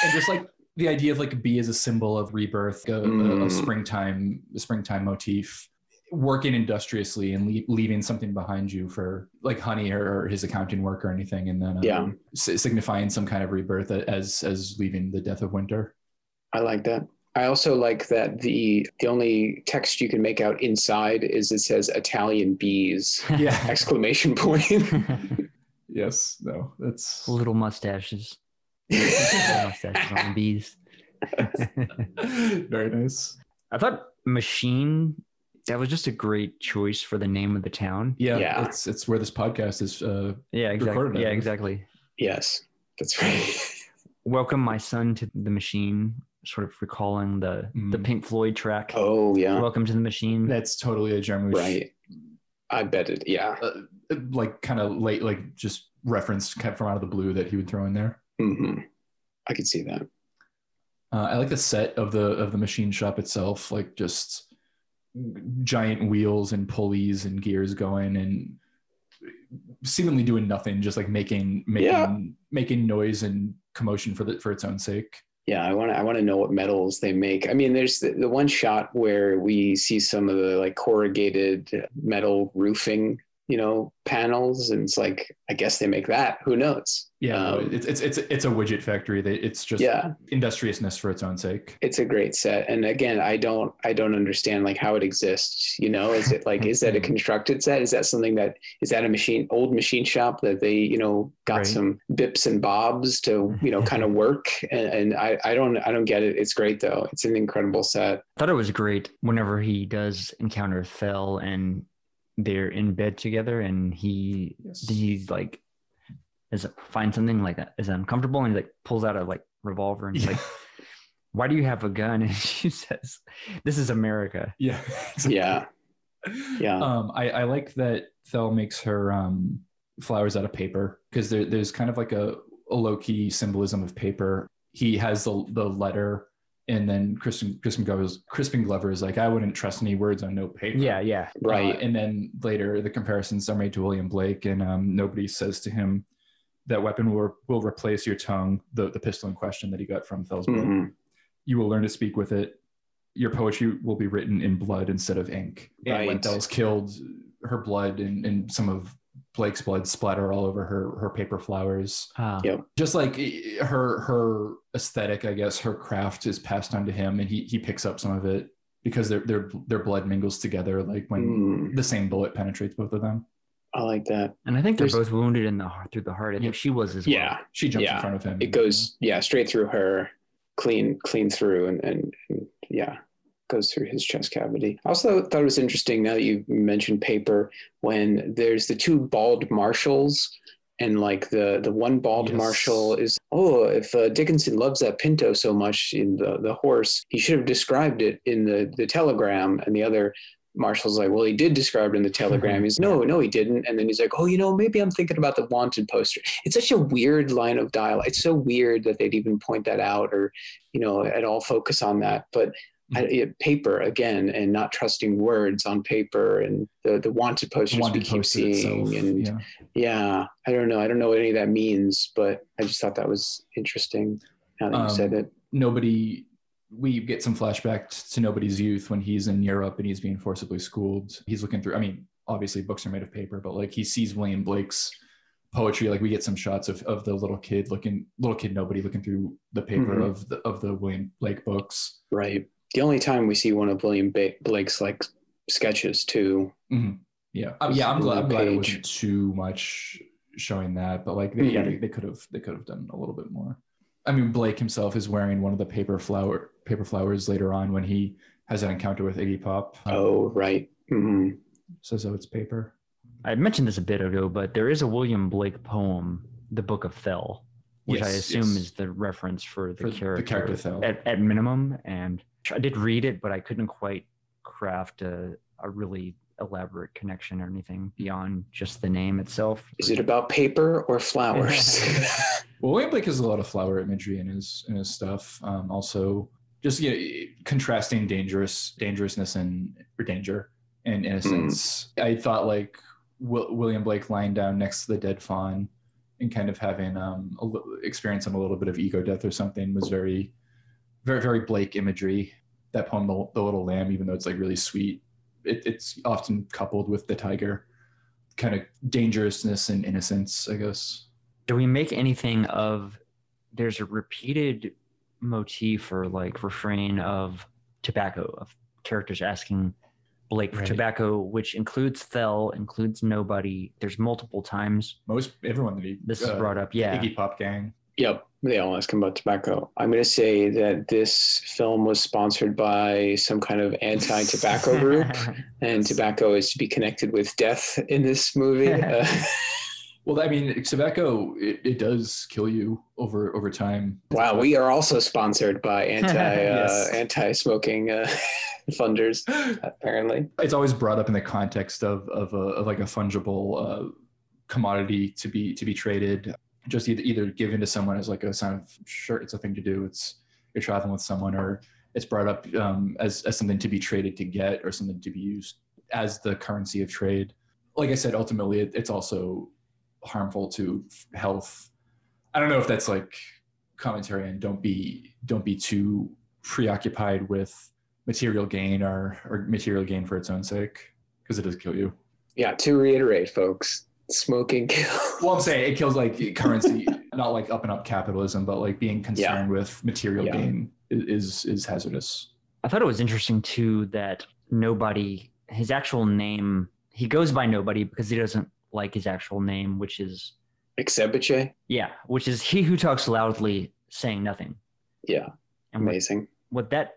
and just like the idea of like a bee as a symbol of rebirth, a, a- a Mm. springtime, a springtime motif, working industriously and lea- leaving something behind you for like honey or, or his accounting work or anything, and then um, Yeah. si- signifying some kind of rebirth as as leaving the death of winter. I like that. I also like that the the only text you can make out inside is it says Italian bees Yeah. exclamation point. yes. No. That's little mustaches mustaches on bees very nice. i thought machine that was just a great choice for the name of the town Yeah, Yeah. It's it's where this podcast is. Uh, yeah Recorded exactly it. yeah exactly yes, that's right. welcome my son to the machine sort of recalling the the Mm. pink floyd track Oh yeah, welcome to the machine that's totally a Jarmusch. right. I bet it. Yeah. Uh, like kind of late, like just reference kept from out of the blue that he would throw in there. hmm I could see that. Uh, I like the set of the of the machine shop itself. Like just giant wheels and pulleys and gears going and seemingly doing nothing, just like making making Yeah. making noise and commotion for the for its own sake. Yeah, I want to. I want to know what metals they make. I mean, there's the, the one shot where we see some of the like corrugated metal roofing, you know, panels, and it's like, I guess they make that. Who knows? Yeah, no, Um, it's it's it's it's a widget factory. They, it's just Yeah, industriousness for its own sake. it's a great set. And again, I don't. I don't understand like how it exists. You know, is it like is that a constructed set? Is that something that is that a machine old machine shop that they you know got Right. some bips and bobs to you know kind of work? And, and I I don't I don't get it. It's great though. It's an incredible set. thought it was great whenever he does encounter Thel and they're in bed together and he Yes. he like is find something like that is uncomfortable and he like pulls out a like revolver and he's like why do you have a gun and she says this is america Yeah. Yeah. Yeah. Um, I, I like that Thel makes her um, flowers out of paper because there, there's kind of like a, a low key symbolism of paper. He has the the letter, and then Kristen Crispin Glover's Crispin Glover is like, I wouldn't trust any words on no paper. yeah yeah Right. Uh, and then later the comparisons are made to William Blake, and um, nobody says to him that weapon will will replace your tongue, the the pistol in question that he got from Thel's book. Mhm. You will learn to speak with it. Your poetry will be written in blood instead of ink. And when Right. Thel's killed, her blood and, and some of Blake's blood splatter all over her her paper flowers. Ah, Yep. Just like eh, her her aesthetic, I guess her craft is passed on to him, and he he picks up some of it because their their their blood mingles together, like when Mm, the same bullet penetrates both of them. I like that. and i think they're There's- both wounded in the heart through the heart i think she was as well Yeah. She jumps Yeah. in front of him. It goes, yeah, straight through her, clean, clean through, and, and, and yeah, goes through his chest cavity. I also thought it was interesting now that you mentioned paper when there's the two bald marshals. And like the the one bald Yes. marshal is oh if uh, Dickinson loves that Pinto so much in the the horse he should have described it in the the telegram and the other marshal's like, well, he did describe it in the telegram. He's no, no, he didn't. And then he's like, oh, you know, maybe I'm thinking about the wanted poster. It's such a weird line of dialogue. It's so weird that they'd even point that out or, you know, at all focus on that. But I, paper again, and not trusting words on paper, and the the wanted posters wanted we keep poster seeing, itself. and yeah. yeah, I don't know. I don't know what any of that means, but I just thought that was interesting. Now that you Um, said it, nobody we get some flashbacks to nobody's youth when he's in Europe and he's being forcibly schooled. He's looking through I mean, obviously books are made of paper, but like he sees William Blake's poetry. Like we get some shots of, of the little kid looking little kid nobody looking through the paper Mhm. of the of the William Blake books. right? The only time we see one of William ba- Blake's like sketches too. Mhm. Yeah. Um, yeah, I'm glad, I'm glad it wasn't too much showing that, but like they, yeah, they, they could have they could have done a little bit more. I mean, Blake himself is wearing one of the paper flower paper flowers later on when he has an encounter with Iggy Pop. Um, Oh, right. hmm says oh it's paper. i mentioned this a bit ago but there is a william blake poem the book of Thel, which i assume yes. is the reference for the For character the character Thel. at, at minimum and i did read it but i couldn't quite craft a, a really elaborate connection or anything beyond just the name itself Is it about paper or flowers? Well, William Blake has a lot of flower imagery in his in his stuff. Um, also, just you know, contrasting dangerous dangerousness and or danger and innocence. I thought like Will, William Blake lying down next to the dead fawn and kind of having um, a, li- experiencing a little bit of ego death or something was very, very very Blake imagery. That poem, the, the Little Lamb, even though it's like really sweet, it, it's often coupled with the tiger, kind of dangerousness and innocence, I guess. do we make anything of there's a repeated motif or like refrain of tobacco of characters asking blake for Right. tobacco which includes Thel, includes nobody there's multiple times most everyone that he this is uh, brought up yeah Iggy Pop gang. Yep, they all ask him about tobacco. I'm going to say that this film was sponsored by some kind of anti-tobacco group, and tobacco is to be connected with death in this movie. Uh, Well, I mean, tobacco it, it does kill you over over time. wow, we are also sponsored by anti uh, anti-smoking uh, funders, apparently. It's always brought up in the context of of, a, of like a fungible uh, commodity to be to be traded, just either either given to someone as like a sign of sure it's a thing to do. It's you're traveling with someone, or it's brought up um, as as something to be traded to get or something to be used as the currency of trade. Like I said, ultimately it, it's also harmful to health. I don't know if that's like commentary and don't be don't be too preoccupied with material gain or or material gain for its own sake because it does kill you. Yeah, to reiterate, folks, smoking kills. Well, I'm saying it kills like currency, not like up and up capitalism, but like being concerned with material Yeah. gain i- is is hazardous. I thought it was interesting too that nobody, his actual name, he goes by nobody because he doesn't like his actual name, which is, Exebiche? yeah, which is he who talks loudly saying nothing. Yeah, And what, amazing. what that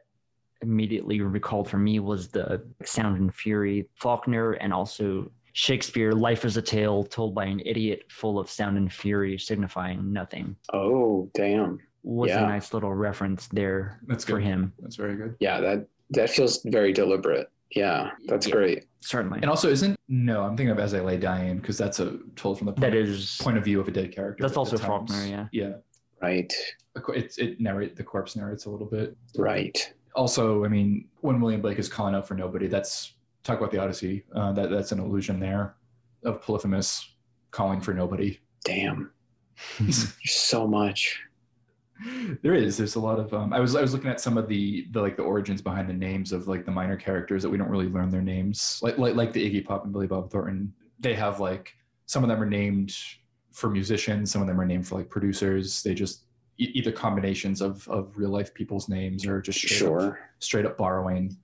immediately recalled for me was the Sound and Fury, Faulkner, and also Shakespeare, Life is a Tale Told by an Idiot Full of Sound and Fury, signifying nothing. Oh, damn. Was Yeah. a nice little reference there That's for good. him, That's very good. Yeah, that that feels very deliberate. Yeah, that's Yeah. great. certainly. And also, isn't no? I'm thinking of As I Lay Dying because that's a told from the point, That is, point of view of a dead character. that's also times. Faulkner, yeah. Yeah, Right. it's it narrate the corpse narrates a little bit. Right. Also, I mean, when William Blake is calling out for nobody, that's talk about the Odyssey. Uh, that that's an illusion there of Polyphemus calling for nobody. Damn. So much. there is there's a lot of um, i was i was looking at some of the the like the origins behind the names of like the minor characters that we don't really learn their names like like like the iggy pop and billy bob thornton they have like some of them are named for musicians some of them are named for like producers they just e- either combinations of of real life people's names or just straight up, Sure. straight up borrowing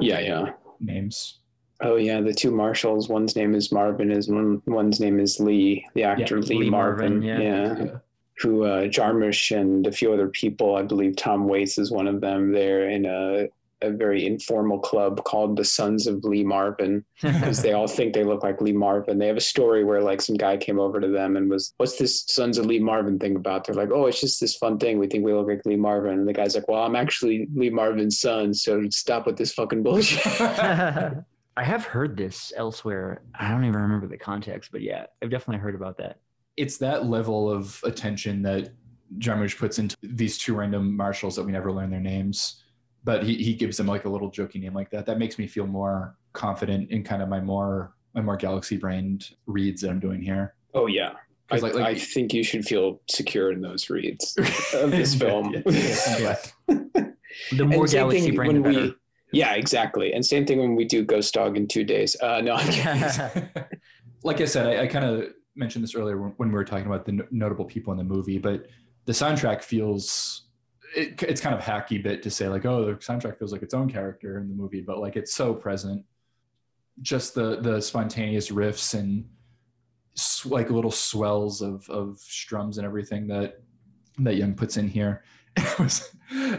Yeah, yeah. names Oh yeah, the two marshals. One's name is Marvin. Is one. One's name is Lee. The actor Lee, Lee Marvin. Marvin, yeah. Yeah. Who uh, Jarmusch and a few other people. I believe Tom Waits is one of them. They're in a a very informal club called the Sons of Lee Marvin because they all think they look like Lee Marvin. They have a story where like some guy came over to them and was, "What's this Sons of Lee Marvin thing about?" They're like, "Oh, it's just this fun thing. We think we look like Lee Marvin." And the guy's like, "Well, I'm actually Lee Marvin's son, so stop with this fucking bullshit." I have heard this elsewhere. I don't even remember the context, but yeah, I've definitely heard about that. it's that level of attention that Jarmusch puts into these two random marshals that we never learn their names, but he, he gives them like a little jokey name like that. That makes me feel more confident in kind of my more my more galaxy brained reads that I'm doing here. oh yeah. I, 'Cause, like- like- I think you should feel secure in those reads of this film. Yeah, yeah, yeah. The more galaxy thing brain, the when better. We- Yeah, exactly. And same thing when we do Ghost Dog in two days. Uh, no, I'm like I said, I, I kind of mentioned this earlier when, when we were talking about the no- notable people in the movie, but the soundtrack feels it, it's kind of hacky bit to say like, oh, the soundtrack feels like its own character in the movie, but like it's so present. Just the the spontaneous riffs and s- like little swells of of strums and everything that that Young puts in here. It was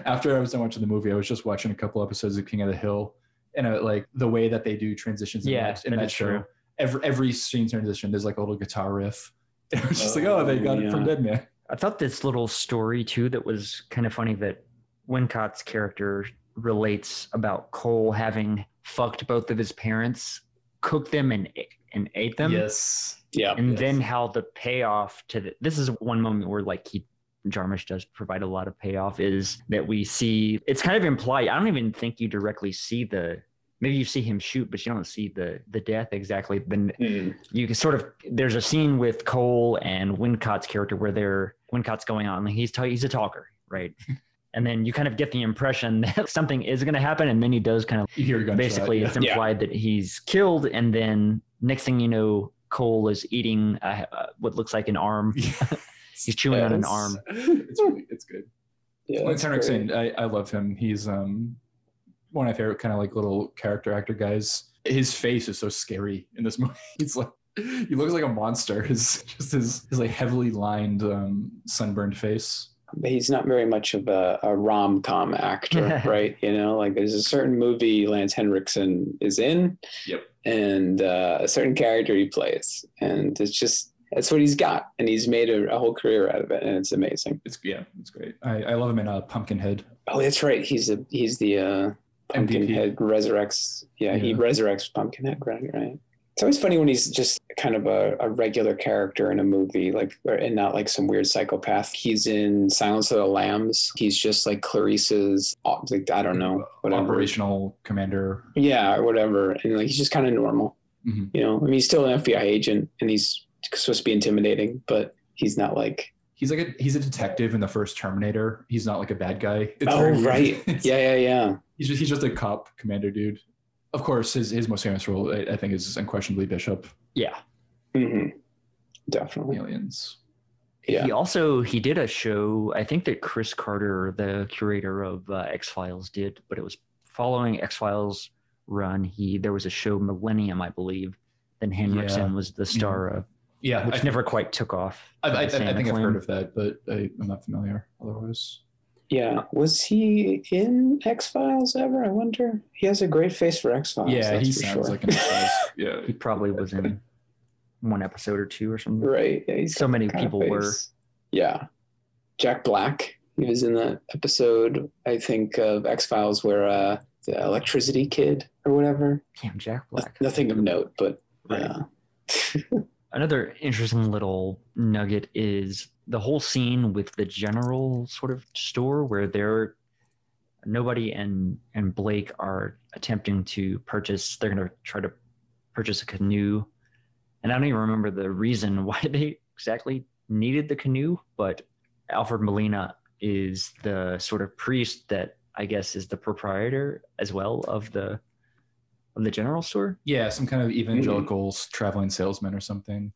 after I was done watching the movie, I was just watching a couple episodes of King of the Hill, and I, like the way that they do transitions in Yeah, that, in that that is show true. every every scene transition there's like a little guitar riff it was just like oh, oh they got it from yeah. dead man I thought this little story too that was kind of funny that Wincott's character relates about Cole having fucked both of his parents, cooked them and and ate them. yes yeah. and Yes. then how the payoff to the this is one moment where like he Jarmusch does provide a lot of payoff is that we see it's kind of implied. I don't even think you directly see the maybe you see him shoot, but you don't see the the death exactly. Then Mm. you can sort of there's a scene with Cole and Wincott's character where they're Wincott's going on and he's ta- he's a talker, right? and then you kind of get the impression that something is going to happen, and then he does kind of you hear a gunshot, basically yeah. it's implied that he's killed and then next thing you know cole is eating uh, uh, what looks like an arm he's chewing on an arm. It's really it's good. Yeah, Lance that's. Henriksen I, I love him. He's um one of my favorite kind of like little character actor guys. His face is so scary in this movie. He's like he looks like a monster. His just his, his like heavily lined um sunburned face. He's not very much of a, a rom com actor, right? You know, like there's a certain movie Lance Henriksen is in, Yep. and uh, a certain character he plays, and it's just that's what he's got, and he's made a, a whole career out of it, and it's amazing. it's yeah it's great i, I love him in uh, pumpkinhead Oh, that's right. He's the he's the uh, Pumpkinhead resurrects. Yeah, he Yeah. resurrects Pumpkinhead. Right, right. It's always funny when he's just kind of a, a regular character in a movie, like or- and not like some weird psychopath. He's in Silence of the Lambs. He's just like Clarice's, uh, like I don't know, whatever. Operational commander. Yeah, or whatever. And like he's just kind of normal. Mhm. You know, I mean, he's still an FBI agent, and he's supposed to be intimidating, but he's not like. He's like a he's a detective in the first Terminator. He's not like a bad guy. It's oh very right, It's- yeah, yeah, yeah. He's just he's just a cop commander dude. Of course, his his most famous role I, I think is unquestionably Bishop. Yeah. hmm Definitely. Aliens. Yeah. He also he did a show. I think that Chris Carter, the curator of uh, X Files, did, but it was following X Files run. He there was a show Millennium, I believe. Then Henriksen Yeah. was the star of, Yeah, which I, never quite took off. I, I, I the same think I've heard of that, but I, I'm not familiar otherwise. Yeah. Was he in X Files ever? I wonder. He has a great face for X Files. yeah, that's he for sounds sure. like an X-Files. yeah. He probably was in one episode or two or something. right. Yeah, So many people were. Yeah. Jack Black. He was in that episode, I think, of X Files where uh, the electricity kid or whatever. Damn, Jack Black. Nothing of note, but Right. yeah. Another interesting little nugget is the whole scene with the general sort of store where they're nobody and and Blake are attempting to purchase. They're going to try to purchase a canoe, and I don't even remember the reason why they exactly needed the canoe. But Alfred Molina is the sort of priest that I guess is the proprietor as well of the of the general store. Yeah, some kind of evangelical traveling salesman or something.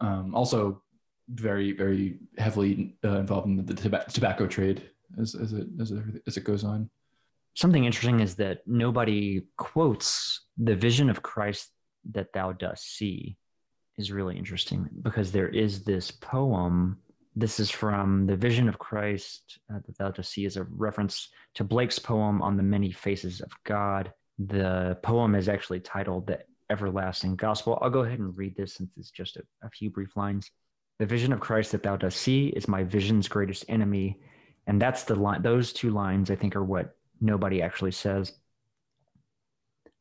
Um, also, very very heavily uh, involved in the toba- tobacco trade as as it as it, as it goes on. something interesting is that nobody quotes the vision of Christ that thou dost see is really interesting because there is this poem. This is from the vision of Christ uh, that thou dost see is a reference to Blake's poem on the many faces of God. The poem is actually titled the everlasting gospel. I'll go ahead and read this since it's just a, a few brief lines. The vision of Christ that thou dost see is my vision's greatest enemy. And that's the line, those two lines I think are what nobody actually says.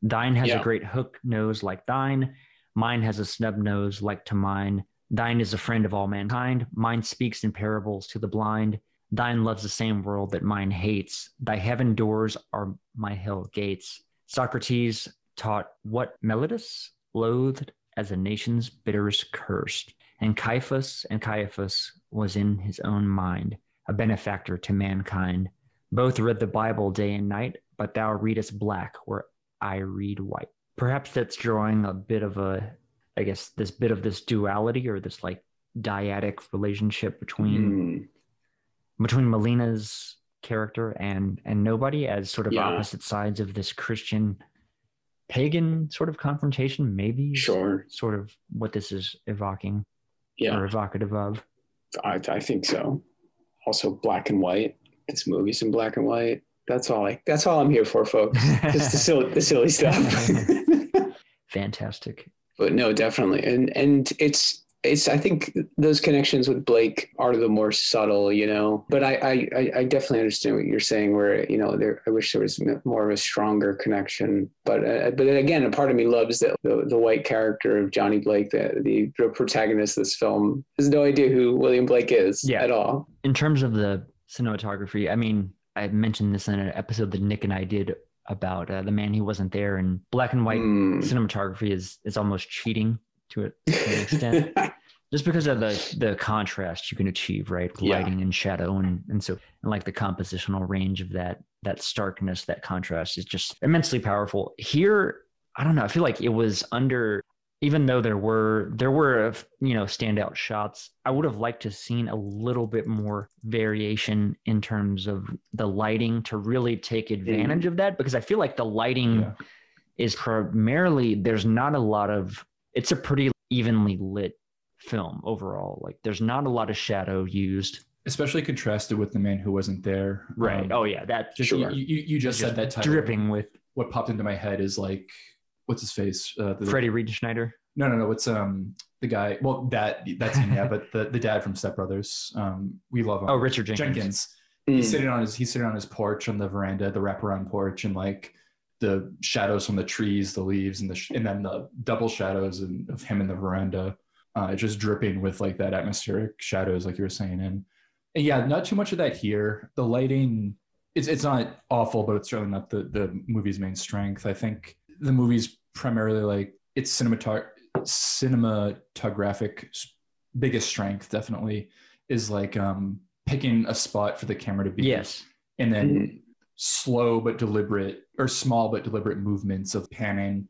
Thine has Yeah. a great hook nose like thine. Mine has a snub nose like to mine. Thine is a friend of all mankind. Mine speaks in parables to the blind. Thine loves the same world that mine hates. Thy heaven doors are my hell gates. Socrates taught what Meletus loathed as a nation's bitterest curse. And Caiaphas and Caiaphas was in his own mind a benefactor to mankind. Both read the Bible day and night, but thou readest black where I read white. Perhaps that's drawing a bit of a, I guess, this bit of this duality or this like dyadic relationship between Mm. between Molina's character and and nobody as sort of Yeah. opposite sides of this Christian pagan sort of confrontation. Maybe Sure. sort of what this is evoking Yeah. or evocative of. I, I think so. Also, black and white. This movie's in black and white. That's all. I. That's all I'm here for, folks. Just the silly, the silly stuff. Fantastic. but no, definitely, and and it's it's. I think those connections with Blake are the more subtle, you know. But I I I- definitely understand what you're saying. Where you know, there I wish there was more of a stronger connection. But uh, but again, a part of me loves that the, the white character of Johnny Blake, the the protagonist of this film, has no idea who William Blake is Yeah. at all. In terms of the cinematography, I mean, I mentioned this in an episode that Nick and I did about uh, the man who wasn't there, and black and white Mm. cinematography is is almost cheating to, a, to an extent. just because of the the contrast you can achieve right Yeah. lighting and shadow and and so and like the compositional range of that that starkness that contrast is just immensely powerful here i don't know i feel like it was under even though there were there were you know standout shots i would have liked to seen a little bit more variation in terms of the lighting to really take advantage mm-hmm. of that because i feel like the lighting Yeah. is primarily there's not a lot of it's a pretty evenly lit film overall like there's not a lot of shadow used Especially contrasted with the man who wasn't there. Um, oh yeah that just Sure. you, you, you just said that title. dripping with What popped into my head is like, what's his face? Uh, the, freddie reed schneider No, no, no. It's um the guy. Well, that that's him. Yeah, but the, the dad from Step Brothers. Um, we love him. oh richard jenkins, Jenkins. Mm. He's sitting on his he's sitting on his porch on the veranda, the wraparound porch, and like the shadows from the trees, the leaves, and the sh- and then the double shadows and, of him in the veranda, uh, just dripping with like that atmospheric shadows, like you were saying. And, and yeah, not too much of that here. The lighting, it's it's not awful, but it's certainly not the the movie's main strength. I think the movie's primarily like its cinematog- cinematographic biggest strength definitely is like um picking a spot for the camera to be Yes. and then Mhm. Slow but deliberate or small but deliberate movements of panning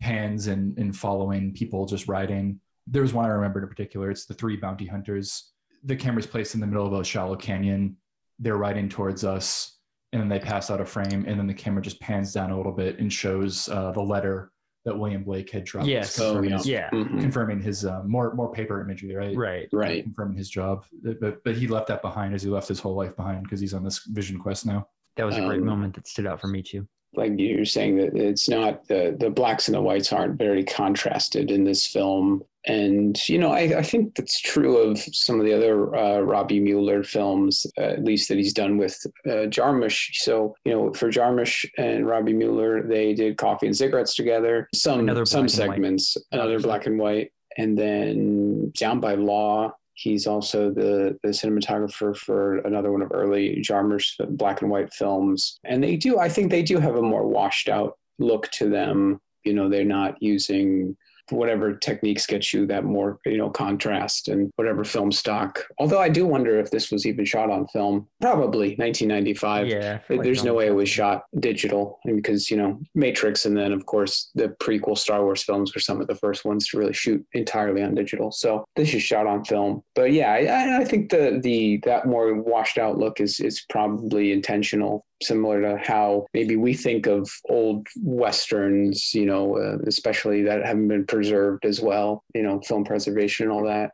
pans and and following people just riding there's one i remember in particular it's the three bounty hunters the camera's placed in the middle of a shallow canyon they're riding towards us and then they pass out of frame and then the camera just pans down a little bit and shows uh, the letter that william blake had dropped Yes. Oh, confirming yeah. his, Yeah. Mhm. confirming his uh, more more paper imagery right Right. Right. confirming his job but but he left that behind as he left his whole life behind because he's on this vision quest now That was a great Um, moment that stood out for me too. like you're saying that it's not the the blacks and the whites aren't very contrasted in this film and you know i, I think that's true of some of the other uh, robby müller films uh, at least that he's done with uh, jarmusch so you know for jarmusch and robby müller they did coffee and cigarettes together some some black and white. segments another black and white and then down by law He's also the, the cinematographer for another one of early Jarmusch's black and white films. And they do, I think they do have a more washed out look to them. You know, they're not using whatever techniques get you that more, you know, contrast and whatever film stock. Although I do wonder if this was even shot on film. Probably 1995. yeah. Like There's no way it was shot- shot digital because, you know, Matrix and then, of course, the prequel Star Wars films were some of the first ones to really shoot entirely on digital. So this is shot on film. But yeah, I, I think the the that more washed out look is is probably intentional, similar to how maybe we think of old westerns, you know, uh, especially that haven't been preserved as well, you know, film preservation and all that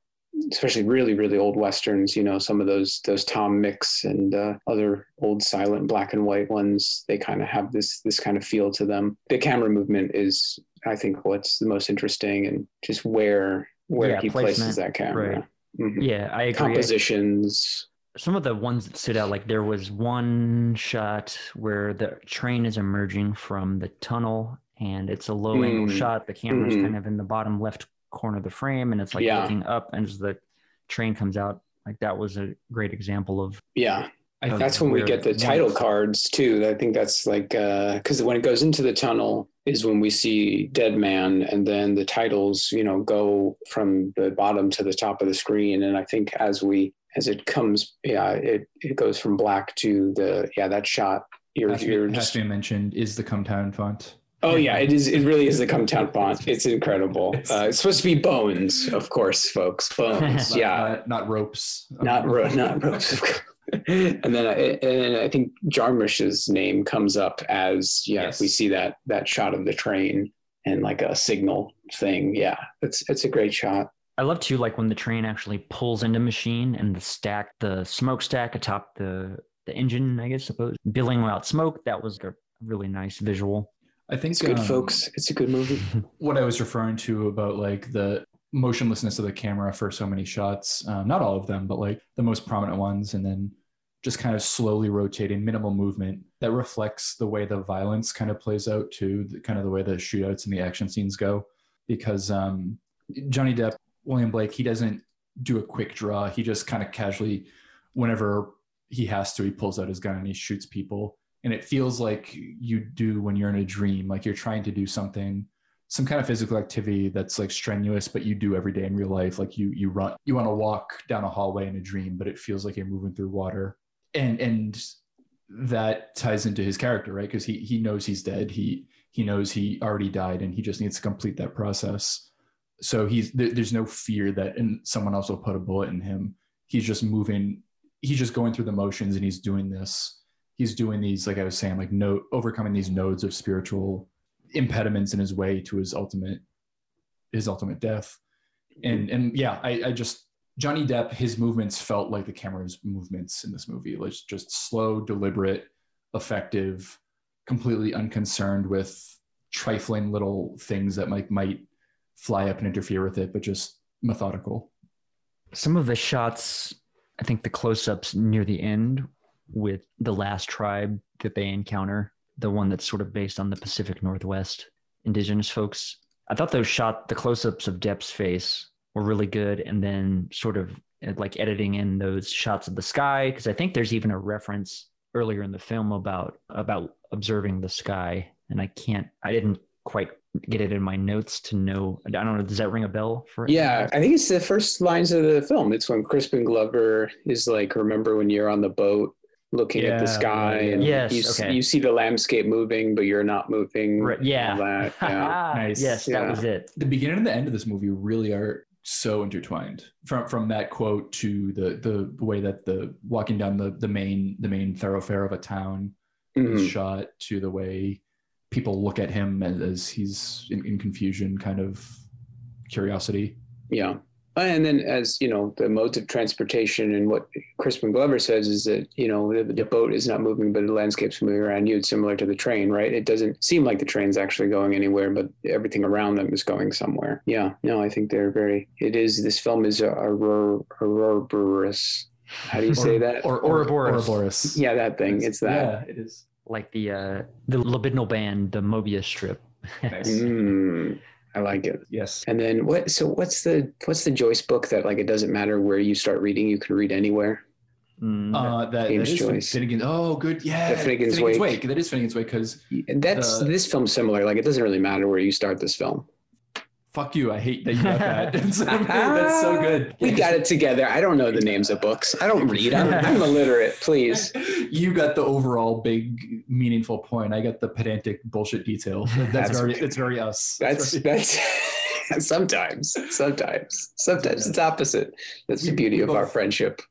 especially really really old westerns you know some of those those tom mix and uh, other old silent black and white ones they kind of have this this kind of feel to them the camera movement is i think what's the most interesting and just where where Yeah, he placement, places that camera Mhm. Yeah, I agree. compositions Some of the ones that stood out, like there was one shot where the train is emerging from the tunnel and it's a low angle Mm. shot. The camera's Mhm. kind of in the bottom left corner of the frame and it's like Yeah. looking up and as the train comes out. Like that was a great example of yeah Of that's when we get the title cards too i think that's like because when it goes into the tunnel is when we see dead man and then the titles you know go from the bottom to the top of the screen and i think as we as it comes yeah it, it goes from black to the yeah that shot you're, has, you're just to be mentioned is the come town font oh yeah it is it really is the come town font it's incredible uh, it's supposed to be bones of course folks bones yeah not, not ropes not ro- not ropes. and then I, and then I think Jarmusch's name comes up as yeah Yes. we see that that shot of the train and like a signal thing. Yeah, it's it's a great shot. I love too, like when the train actually pulls into machine and the stack, the smokestack atop the the engine, I guess, suppose, billowing out smoke. That was a really nice visual. i think It's good, um, folks. It's a good movie. what I was referring to about like the motionlessness of the camera for so many shots, um, not all of them, but like the most prominent ones, and then just kind of slowly rotating, minimal movement that reflects the way the violence kind of plays out to the, kind of the way the shootouts and the action scenes go. Because um, Johnny Depp, William Blake, he doesn't do a quick draw. He just kind of casually, whenever he has to, he pulls out his gun and he shoots people. And it feels like you do when you're in a dream, like you're trying to do something some kind of physical activity that's like strenuous but you do every day in real life. Like you you run you want to walk down a hallway in a dream but it feels like you're moving through water. And and that ties into his character right? Because he he knows he's dead. He he knows he already died and he just needs to complete that process so he's there, there's no fear that and someone else will put a bullet in him. He's just moving he's just going through the motions and he's doing this. He's doing these like i was saying like no overcoming these nodes of spiritual impediments in his way to his ultimate his ultimate death. And mm-hmm. and yeah i i just johnny depp his movements felt like the camera's movements in this movie. Like just slow deliberate effective completely unconcerned with trifling little things that might might fly up and interfere with it but just methodical Some of the shots, I think the close ups near the end with the last tribe that they encounter, the one that's sort of based on the Pacific Northwest indigenous folks. I thought those shot the close-ups of Depp's face were really good, and then sort of uh, like editing in those shots of the sky because I think there's even a reference earlier in the film about about observing the sky, and I can't, I didn't quite get it in my notes to know. I don't know. Does that ring a bell for? Yeah, I think it's the first lines of the film. It's when Crispin Glover is like, "Remember when you're on the boat looking at the sky, yeah, yeah. and Yes, you, okay. you see the landscape moving, but you're not moving." Right, yeah. all that, yeah. Nice. Yes, Yeah. that was it. the beginning and the end of this movie really are so intertwined from from that quote to the the way that the walking down the the main the main thoroughfare of a town Mhm. is shot to the way people look at him as, as he's in, in confusion kind of curiosity Yeah. Uh, and then, as you know, the modes of transportation and what Crispin Glover says is that you know the, the boat is not moving, but the landscape's moving around you. It's similar to the train, right? It doesn't seem like the train's actually going anywhere, but everything around them is going somewhere. Yeah. No, I think they're very. It is. This film is a auror- Ouroboros. How do you say that? or or Ouroboros. Ouroboros. yeah, that thing. It's that. yeah it is Like the uh, the libidinal band, the Mobius strip. Nice. Mm, I like it. yes And then what? So what's the what's the Joyce book that like it doesn't matter where you start reading, you can read anywhere. Mm, uh, that, that James is Joyce. Finnegan. Oh, good. Yeah, The Finnegan's Wake. That is Finnegan's Wake because That's The- this film's similar. Like it doesn't really matter where you start this film. Fuck you. I hate that you got that. That's so good. We got it together. I don't know the names of books. I don't read. I'm, I'm illiterate. Please. You got the overall big meaningful point. I got the pedantic bullshit detail. That's, That's- very that's very us. That's very- that's sometimes, sometimes, sometimes it's opposite. That's the beauty we of our friendship.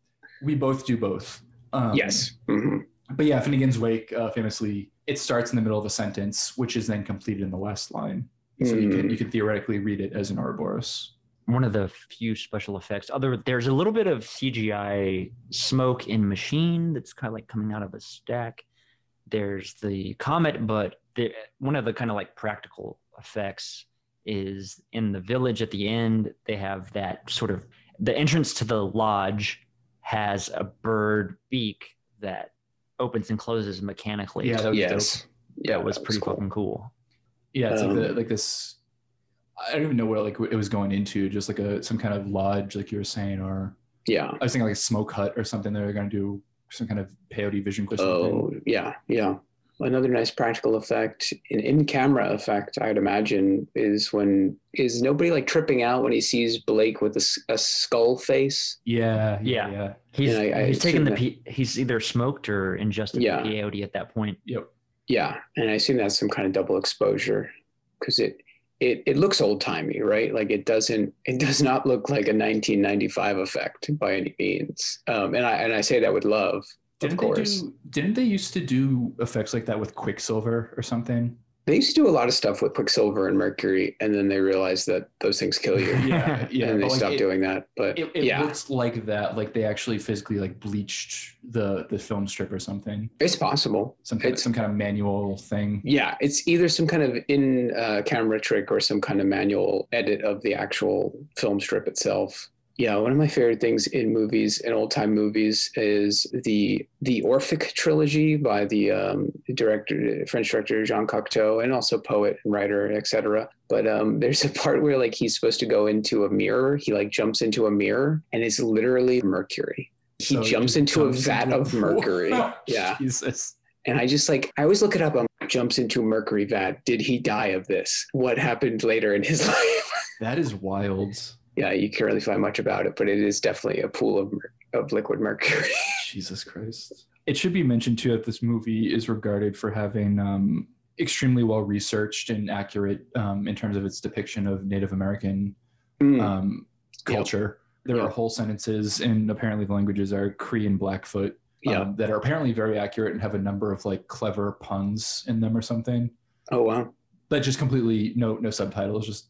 we both do both. Um, Yes. hmm But yeah, Finnegan's Wake uh, famously it starts in the middle of a sentence, which is then completed in the last line. So you can Mm. you can theoretically read it as an Ouroboros. one of the few special effects. Other there's a little bit of CGI smoke in machine that's kind of like coming out of a stack. There's the comet, but the, one of the kind of like practical effects is in the village at the end. They have that sort of the entrance to the lodge has a bird beak that opens and closes mechanically. Yeah, that was Yes. Yeah, that was that pretty cool. fucking cool. Yeah, it's like Um, the, like this. I don't even know where like it was going into, just like a some kind of lodge, like you were saying, or Yeah. I was thinking like a smoke hut or something. They're going to do some kind of peyote vision quest. something. Oh, yeah, yeah. Another nice practical effect, an in-camera effect, I'd imagine, is when is nobody like tripping out when he sees Blake with a skull face. Yeah, yeah, Yeah. yeah. He's Yeah, I- I he's taking the assume pe- he's either smoked or ingested Yeah. the peyote at that point. Yep. Yeah, and I assume that's some kind of double exposure because it it it looks old timey, right? Like it doesn't it does not look like a 1995 effect by any means. Um, and I and I say that with love, Didn't of they course. do? Didn't they used to do effects like that with Quicksilver or something? They used to do a lot of stuff with Quicksilver and Mercury, and then they realized that those things kill you, Yeah, yeah. and they like, stopped it, doing that. But It, it yeah, looks like that. Like they actually physically like bleached the the film strip or something. it's possible. Some kind, It's- some kind of manual thing. Yeah, it's either some kind of in uh, camera trick or some kind of manual edit of the actual film strip itself. Yeah, one of my favorite things in movies, in old time movies, is the the Orphic trilogy by the um, director, French director Jean Cocteau, and also poet and writer, etc. But um, there's a part where like he's supposed to go into a mirror. He like jumps into a mirror, and it's literally mercury. He So jumps just into a vat into of mercury. yeah. Jesus. And I just like I always look it up. Um, jumps into mercury vat. Did he die of this? What happened later in his life? That is wild. Yeah, you can't really find much about it, but it is definitely a pool of of liquid mercury. Jesus Christ. It should be mentioned too that this movie is regarded for having um, extremely well researched and accurate um, in terms of its depiction of Native American Mm, um, Yep. culture. There Yep. are whole sentences, and apparently the languages are Cree and Blackfoot, um, yeah. that are apparently very accurate and have a number of like clever puns in them or something. Oh wow. But just completely no no subtitles. Just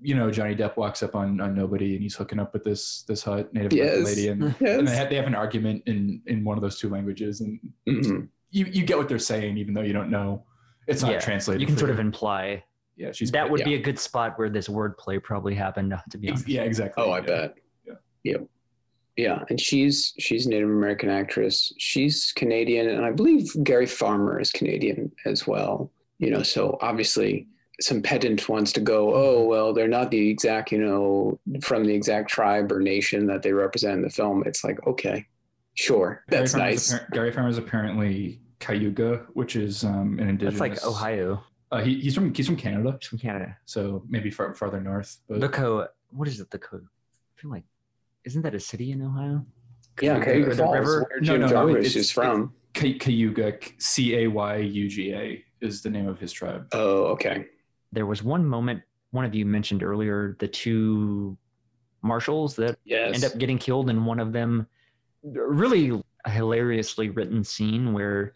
you know, Johnny Depp walks up on on nobody, and he's hooking up with this this hot Native American Yes. lady, and, Yes. and they have they have an argument in in one of those two languages, and Mhm. you you get what they're saying, even though you don't know. It's not Yeah, translated. You can for sort of imply yeah. She's that would yeah. be a good spot where this wordplay probably happened. To be honest, yeah exactly. Oh, I yeah. bet. Yeah. Yep. Yeah, and she's she's Native American actress. She's Canadian, and I believe Gary Farmer is Canadian as well. You know, so obviously some pedant wants to go, oh well, they're not the exact, you know, from the exact tribe or nation that they represent in the film. It's like, okay, sure, that's Gary nice. Farmer's appar- Gary Farmer is apparently Cayuga, which is um, an indigenous. That's like Ohio. Uh, he, he's from he's from Canada, He's from Canada. so maybe far, farther north. But The Co. What is it? The Co. I feel like isn't that a city in Ohio? yeah, Cayuga, Cayuga the Falls, river? where No, Jim no, no, Jarmusch it's- is from. Cay- Cayuga, C A Y U G A, is the name of his tribe. Oh, okay. There was one moment one of you mentioned earlier, the two marshals that Yes. end up getting killed, and one of them really a hilariously written scene where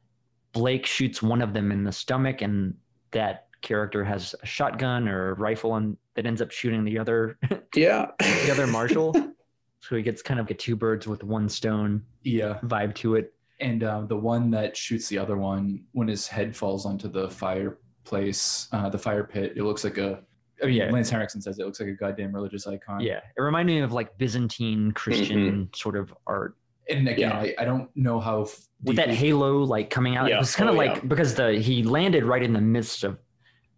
Blake shoots one of them in the stomach, and that character has a shotgun or a rifle, and that ends up shooting the other yeah. the other marshal. so he gets kind of a two birds with one stone Yeah, vibe to it. and uh, the one that shoots the other one when his head falls onto the fireplace, uh, the fire pit, it looks like a. I mean, Yeah. Lance Henriksen says it looks like a goddamn religious icon. Yeah, it reminded me of like Byzantine Christian sort of art and again, Yeah. I, I don't know how f- with that halo like coming out. Yeah. It was kind of Oh, like yeah. because the he landed right in the midst of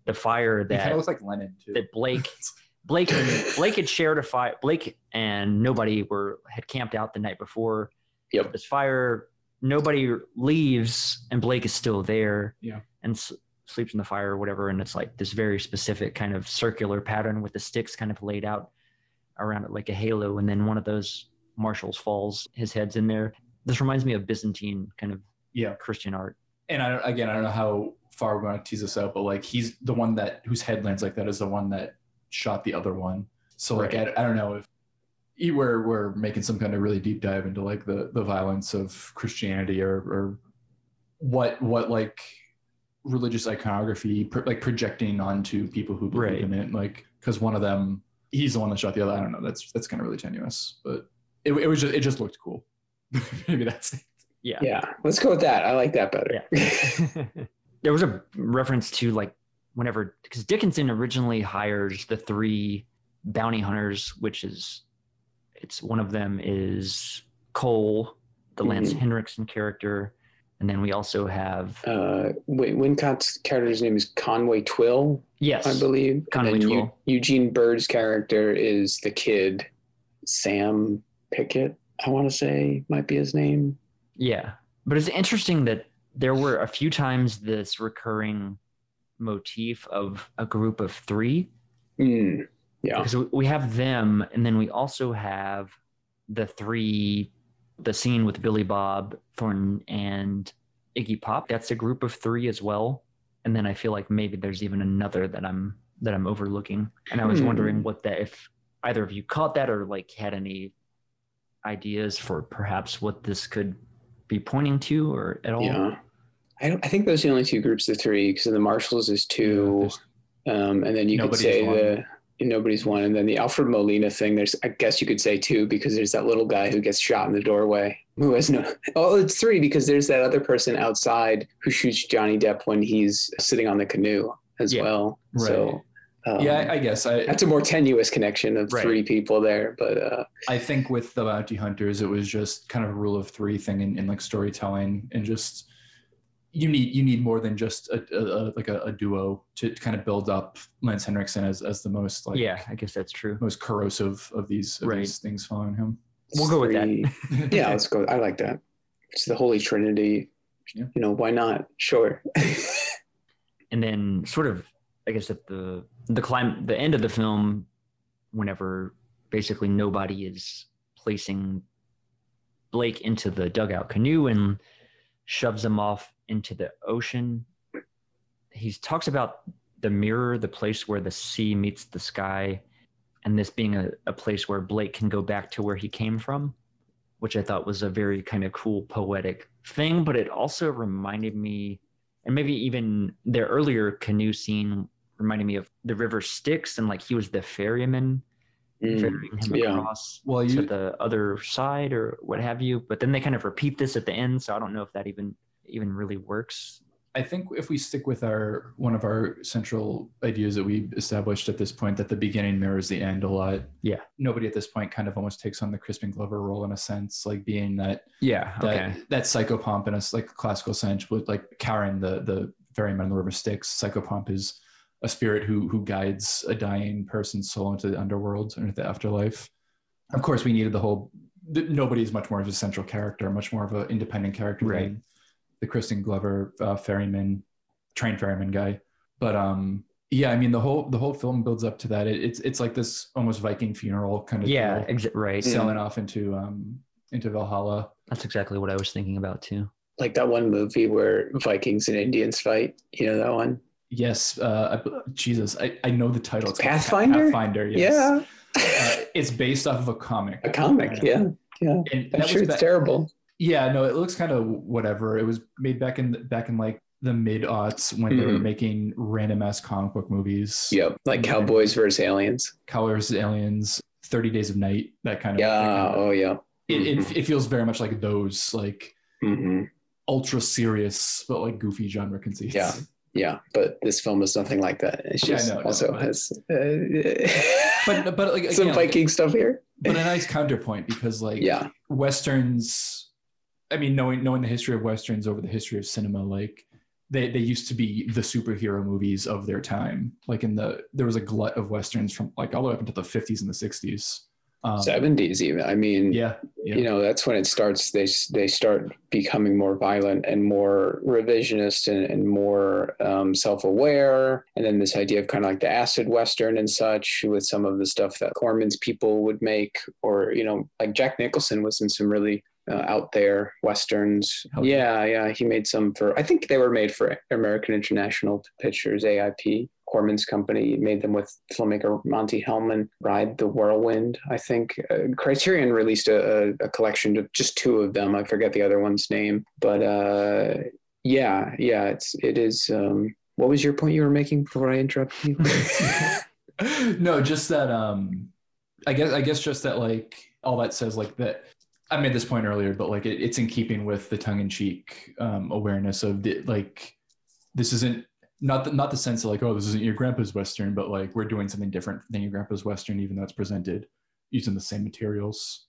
the fire He kind that of looks like Lenin too. that Blake Blake and Blake had shared a fire. Blake and nobody were had camped out the night before. Yep. This fire, nobody leaves, and Blake is still there. Yeah. And s- sleeps in the fire or whatever. And it's like this very specific kind of circular pattern with the sticks kind of laid out around it like a halo. And then one of those marshals falls, his head's in there. This reminds me of Byzantine kind of yeah, Christian art. and I don't, again, I don't know how far we're going to tease this out, but like he's the one that whose head lands like that is the one that shot the other one. So like I, I don't know if we're we're making some kind of really deep dive into like the the violence of Christianity or or what what like religious iconography pr- like projecting onto people who believe Right. in it like because one of them he's the one that shot the other i don't know that's that's kind of really tenuous but it, it was just it just looked cool maybe that's it Yeah. Yeah. Let's go with that. I like that better. there was a reference to like whenever because Dickinson originally hires the three bounty hunters, which is it's one of them is Cole, the Lance Mhm. Henriksen character, and then we also have uh, Win- Wincott's character's name is Conway Twill, yes, I believe. Conway and then Eu- Twill. Eugene Byrd's character is the kid, Sam Pickett, I want to say might be his name. yeah. But it's interesting that there were a few times this recurring motif of a group of three Mm, yeah. because we have them and then we also have the three the scene with billy bob thornton and iggy pop that's a group of three as well and then i feel like maybe there's even another that i'm that i'm overlooking and i was Hmm. wondering what that if either of you caught that or like had any ideas for perhaps what this could be pointing to or at all Yeah. I, don't, I think those are the only two groups of three because the Marshals is two. Um, and then you could say one. the nobody's one, and then the Alfred Molina thing. There's, I guess you could say two because there's that little guy who gets shot in the doorway. Who has no? Oh, it's three because there's that other person outside who shoots Johnny Depp when he's sitting on the canoe as Yeah. well. Right. So, um, yeah I, I guess i that's a more tenuous connection of Right. three people there, but uh, I think with the bounty hunters, it was just kind of a rule of three thing in, in like storytelling, and just you need you need more than just a, a, a like a, a duo to, to kind of build up Lance Henriksen as, as the most like yeah i guess that's true most corrosive of these of Right. these things following him. We'll go with that. yeah, let's go. I like that. It's the Holy Trinity. Yeah. You know, why not? Sure. and then sort of i guess at the the climb the end of the film whenever basically nobody is placing blake into the dugout canoe and shoves him off into the ocean. He talks about the mirror the place where the sea meets the sky and this being a, a place where blake can go back to where he came from which i thought was a very kind of cool poetic thing but it also reminded me and maybe even their earlier canoe scene reminded me of the river Styx and like he was the ferryman Mm, ferrying him yeah. across Well, to you the other side or what have you. But then they kind of repeat this at the end, so I don't know if that even even really works I think if we stick with our one of our central ideas that we established at this point, that the beginning mirrors the end a lot. Yeah. Nobody at this point kind of almost takes on the Crispin Glover role in a sense, like being that Yeah. that Okay. that psychopomp in a s- like classical sense with like Charon, the the ferryman on the river Styx. Psychopomp is a spirit who who guides a dying person's soul into the underworld and into the afterlife. Of course, we needed the whole. th- Nobody is much more of a central character, much more of an independent character Right. than the Crispin Glover uh, ferryman, train ferryman guy. But um, yeah, I mean the whole the whole film builds up to that. It, it's it's like this almost Viking funeral kind of Yeah. deal, Exa- right. selling off into um into Valhalla. That's exactly what I was thinking about too. Like that one movie where Vikings and Indians fight. You know that one? Yes, uh, I, Jesus, I, I know the title. It's Pathfinder? Pathfinder. Yes. Yeah. Uh, it's based off of a comic. a comic. Yeah. Yeah. And I'm sure it's terrible. yeah, no, it looks kind of whatever. It was made back in back in like the mid aughts when they were Mhm. making random ass comic book movies. Yep. Like Cowboys versus Aliens. Colors, Aliens, Thirty Days of Night, that kind of. Yeah. kind of- Oh, yeah. it, it, it feels very much like those like hmm ultra serious but like goofy genre conceits. Yeah. Yeah. But this film is nothing like that. It's just I know, also but- has uh, But but like some again, like- Viking stuff here. but a nice counterpoint because like Yeah. westerns i mean knowing knowing the history of westerns over the history of cinema like they, they used to be the superhero movies of their time like in the there was a glut of westerns from like all the way up into the 50s and the 60s um, 70s even. I mean, yeah yeah you know that's when it starts they they start becoming more violent and more revisionist and, and more um, self-aware and then this idea of kind of like the acid western and such with some of the stuff that corman's people would make or you know like jack nicholson was in some really uh, out there westerns yeah. yeah yeah he made some for i think they were made for american international pictures aip Corman's company made them with filmmaker Monte Hellman. Ride the Whirlwind, I think. Uh, Criterion released a, a, collection of just two of them. I forget the other one's name, but uh, yeah, yeah, it's it is. Um, what was your point you were making before I interrupted you? no just that um i guess i guess just that like all that says like that i made this point earlier but like it, it's in keeping with the tongue-in-cheek um awareness of the like this isn't not the, not the sense of like oh this isn't your grandpa's western but like we're doing something different than your grandpa's western even though it's presented using the same materials.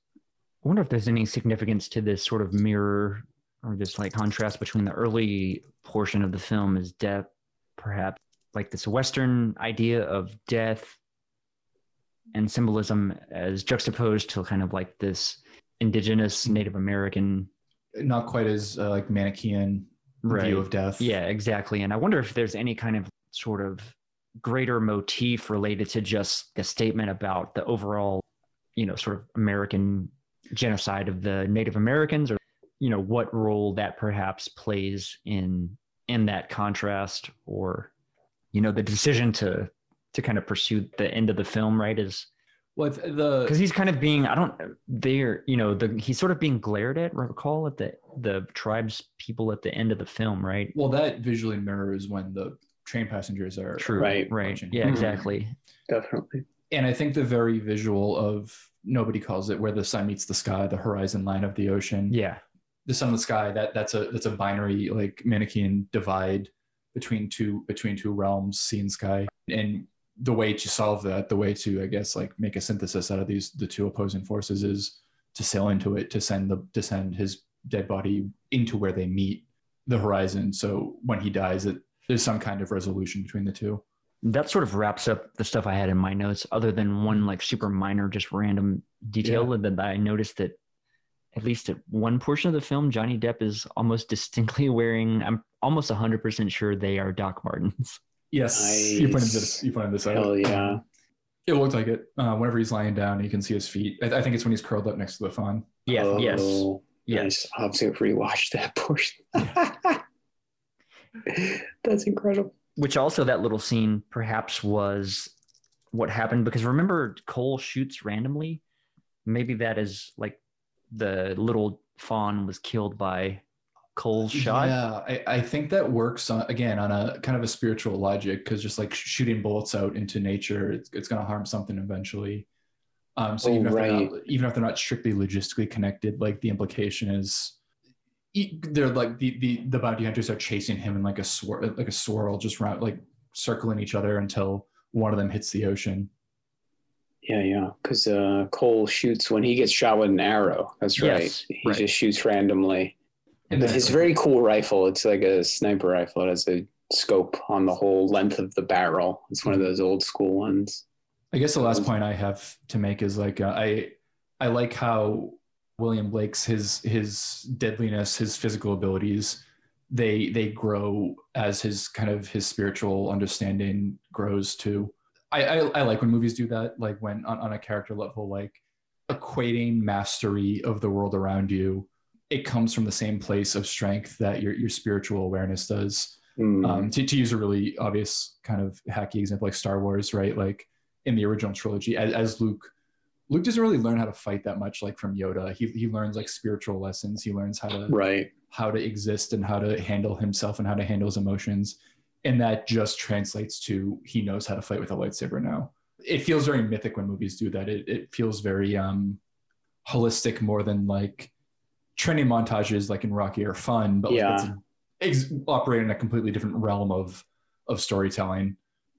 I wonder if there's any significance to this sort of mirror or this like contrast between the early portion of the film is death, perhaps like this Western idea of death and symbolism as juxtaposed to kind of like this indigenous Native American not quite as uh, like manichean view of death Yeah, exactly. And I wonder if there's any kind of sort of greater motif related to just a statement about the overall, you know, sort of American genocide of the Native Americans or you know what role that perhaps plays in in that contrast or you know the decision to to kind of pursue the end of the film right is well the because he's kind of being i don't they're you know the he's sort of being glared at recall at the the tribes people at the end of the film right well that visually mirrors when the train passengers are True. Right. Right. Watching. Yeah, Mhm. exactly. Definitely. and I think the very visual of nobody calls it where the sun meets the sky, the horizon line of the ocean. Yeah. The sun and the sky, that that's a that's a binary like Manichean divide between two between two realms, sea and sky. And the way to solve that, the way to I guess like make a synthesis out of these the two opposing forces is to sail into it, to send the to send his dead body into where they meet the horizon. So when he dies, it there's some kind of resolution between the two. That sort of wraps up the stuff I had in my notes, other than one like super minor, just random detail that I noticed that at least at one portion of the film, Johnny Depp is almost distinctly wearing, I'm almost 100% sure they are Doc Martens. Yes, you pointed Nice. this. You pointed this out. Hell yeah. It looked like it. Uh, whenever he's lying down, you can see his feet. I, I think it's when he's curled up next to the fawn. Yeah. yes. Oh, Yes. Nice. I'll have to rewatch that portion. That's incredible. Which also, that little scene perhaps was what happened because remember, Cole shoots randomly. Maybe that is like the little fawn was killed by Cole's shot. Yeah, I, I think that works on, again on a kind of a spiritual logic because just like shooting bullets out into nature, it's, it's going to harm something eventually. Um, so Oh, even if they're right. not, even if they're not strictly logistically connected, like the implication is, they're like the, the the bounty hunters are chasing him in like a swir- like a swirl, just round like circling each other until one of them hits the ocean. Yeah, yeah. Because uh, Cole shoots when he gets shot with an arrow. That's right. Yes, he right. just shoots randomly. And But then- his very cool rifle. It's like a sniper rifle. It has a scope on the whole length of the barrel. It's one of those old school ones. I guess the last point I have to make is like uh, I I like how William Blake's his his deadliness, his physical abilities, they they grow as his kind of his spiritual understanding grows too. I I, I like when movies do that, like when on, on a character level, like equating mastery of the world around you. It comes from the same place of strength that your your spiritual awareness does. Hmm. um, to, to use a really obvious kind of hacky example like star wars right? Like in the original trilogy as, as luke luke doesn't really learn how to fight that much like from yoda. He, he learns like spiritual lessons. He learns how to right. how to exist and how to handle himself and how to handle his emotions. And that just translates to he knows how to fight with a lightsaber now. It feels very mythic when movies do that. It, it feels very um holistic more than like training montages like in rocky are fun but like, Yeah. ex- operate in a completely different realm of of storytelling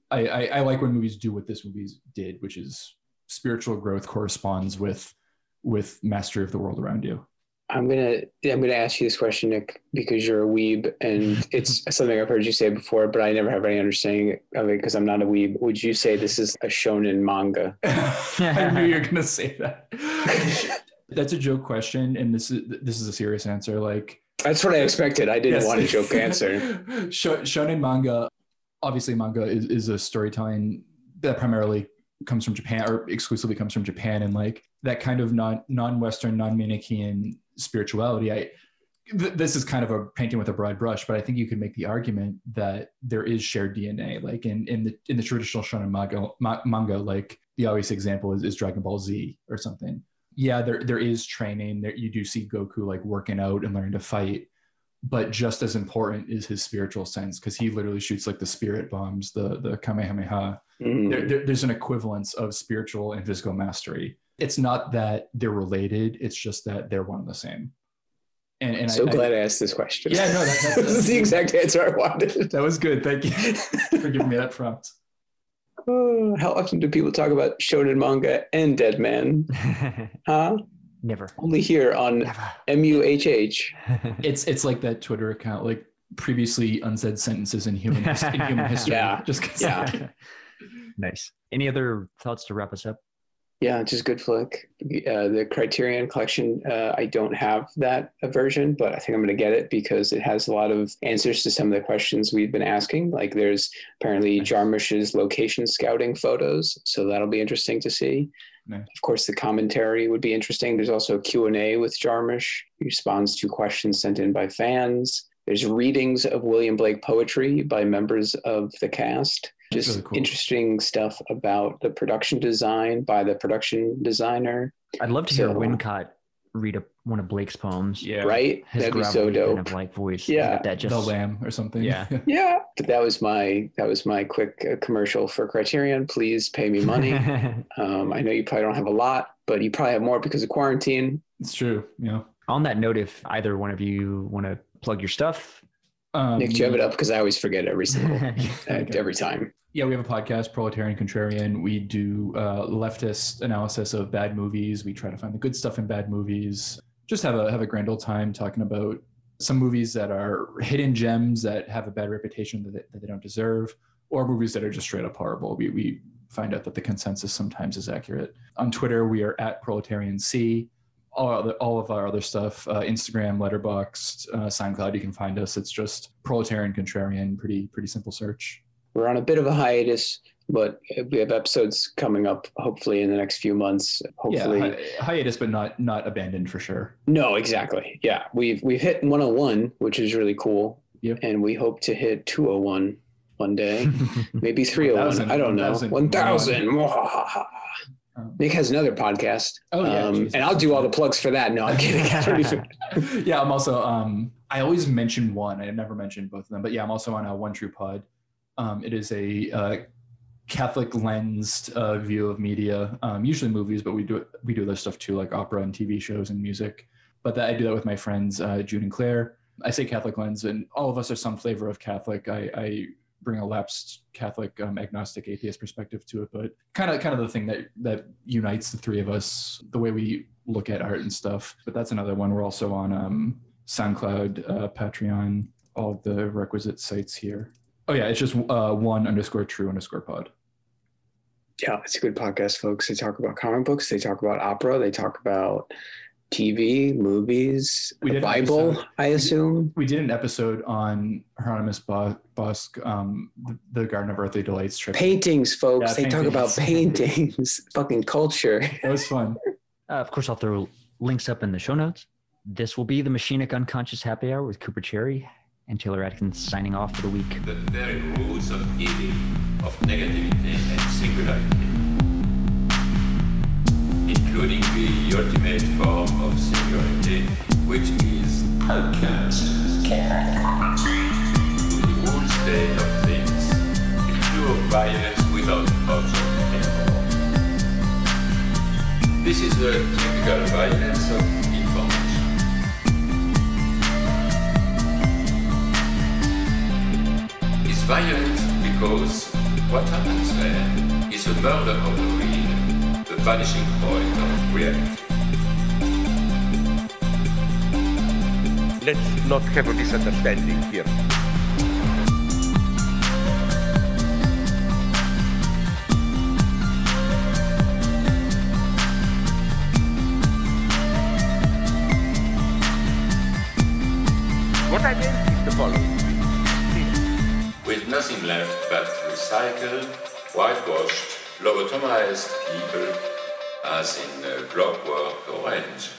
I, I i like when movies do what this movie did which is spiritual growth corresponds with with mastery of the world around you I'm gonna I'm gonna ask you this question, Nick, because you're a weeb, and it's something I've heard you say before, but I never have any understanding of it because I'm not a weeb. Would you say this is a shonen manga? I knew you were gonna say that. That's a joke question, and this is this is a serious answer. Like, That's what I expected. I didn't yes. want a joke answer. Shonen manga, obviously, manga is, is a storytelling that primarily comes from Japan or exclusively comes from Japan, and like that kind of non non Western, non Manichaean spirituality. I th- this is kind of a painting with a broad brush, but I think you could make the argument that there is shared DNA. Like in in the in the traditional shonen manga, ma- manga like the obvious example is, is Dragon Ball Z or something. Yeah, there there is training. There you do see Goku like working out and learning to fight, but just as important is his spiritual sense because he literally shoots like the spirit bombs, the the Kamehameha. Mm. There, there- there's an equivalence of spiritual and physical mastery. It's not that they're related; it's just that they're one and the same. And, and I'm so I, glad I, asked this question. Yeah, no, that- that- this is the exact answer I wanted. that was good. Thank you for giving me that prompt. Oh, how often do people talk about shonen manga and Dead Man? Huh? Never. Only here on Never. MUHH. It's it's like that Twitter account, like previously unsaid sentences in human his- in human history. Yeah. just 'cause- Yeah. nice. Any other thoughts to wrap us up? Yeah, just good flick. Uh, the Criterion Collection, uh, I don't have that version, but I think I'm going to get it because it has a lot of answers to some of the questions we've been asking. Like there's apparently Nice. Jarmusch's location scouting photos, so that'll be interesting to see. Nice. Of course, the commentary would be interesting. There's also a Q&A with Jarmusch. He responds to questions sent in by fans. There's readings of William Blake poetry by members of the cast. That's Just really cool. interesting stuff about the production design by the production designer, I'd love to hear Wincott read a, one of Blake's poems. yeah, right? His That'd be so gravelly dope. kind of like voice. Yeah. That, that just the lamb or something. Yeah. Yeah, but that was my that was my quick uh, commercial for Criterion. Please pay me money. um, I know you probably don't have a lot, but you probably have more because of quarantine. it's true. Yeah. On that note, if either one of you want to plug your stuff, Um, Nick, do you have it up? Because I always forget every single Okay. every time. Yeah, we have a podcast, Proletarian Contrarian. We do uh, leftist analysis of bad movies. We try to find the good stuff in bad movies. Just have a have a grand old time talking about some movies that are hidden gems that have a bad reputation that they, that they don't deserve, or movies that are just straight up horrible. We we find out that the consensus sometimes is accurate. On Twitter, we are at Proletarian C. All, other, all of our other stuff, uh, Instagram, Letterboxd, uh, SoundCloud, you can find us. It's just Proletarian Contrarian. Pretty pretty simple search. We're on a bit of a hiatus, but we have episodes coming up. Hopefully in the next few months. Hopefully, yeah, hi- hiatus, but not not abandoned for sure. no, exactly. Yeah, we've we've hit 101, which is really cool. Yep. And we hope to hit 201 one day. maybe 301 1,000, i don't know 1,000. 1000 Um, nick has another podcast Oh, yeah, um, and i'll do all the plugs for that no i'm kidding It's already fin- yeah, I'm also. Um, I always mention one. I never mentioned both of them, but yeah, I'm also on a One True Pod. Um, it is a uh, Catholic lensed uh, view of media, um, usually movies, but we do we do other stuff too, like opera and TV shows and music. but that I do that with my friends uh, June and Claire. I say Catholic lens, and all of us are some flavor of Catholic. I, I bring a lapsed Catholic, um, agnostic, atheist perspective to it, but kind of kind of the thing that that unites the three of us, the way we look at art and stuff. But that's another one. We're also on um, SoundCloud, uh, Patreon, all the requisite sites here. Oh yeah, it's just uh, one underscore true underscore pod. Yeah, it's a good podcast, folks. They talk about comic books, they talk about opera, they talk about TV, movies, We the did Bible, episode- I assume. We did an episode on Hieronymus Bo- Bosk, um, the, the Garden of Earthly Delights trip. Paintings, folks. Yeah, they talk about paintings, fucking culture. That was fun. Uh, of course, I'll throw links up in the show notes. This will be the Machinic Unconscious Happy Hour with Cooper Cherry and Taylor Atkins signing off for the week. the very roots of evil, of negativity and singularity, including the ultimate form of singularity, which is to the whole state of things, pure violence without object anymore. This is the typical violence of information. violent because what happens there is a murder of the real, vanishing point of reality. Let's not have a misunderstanding here. What I meant is the following. With nothing left but recycled, whitewashed, lobotomized people as in uh, Clockwork Orange.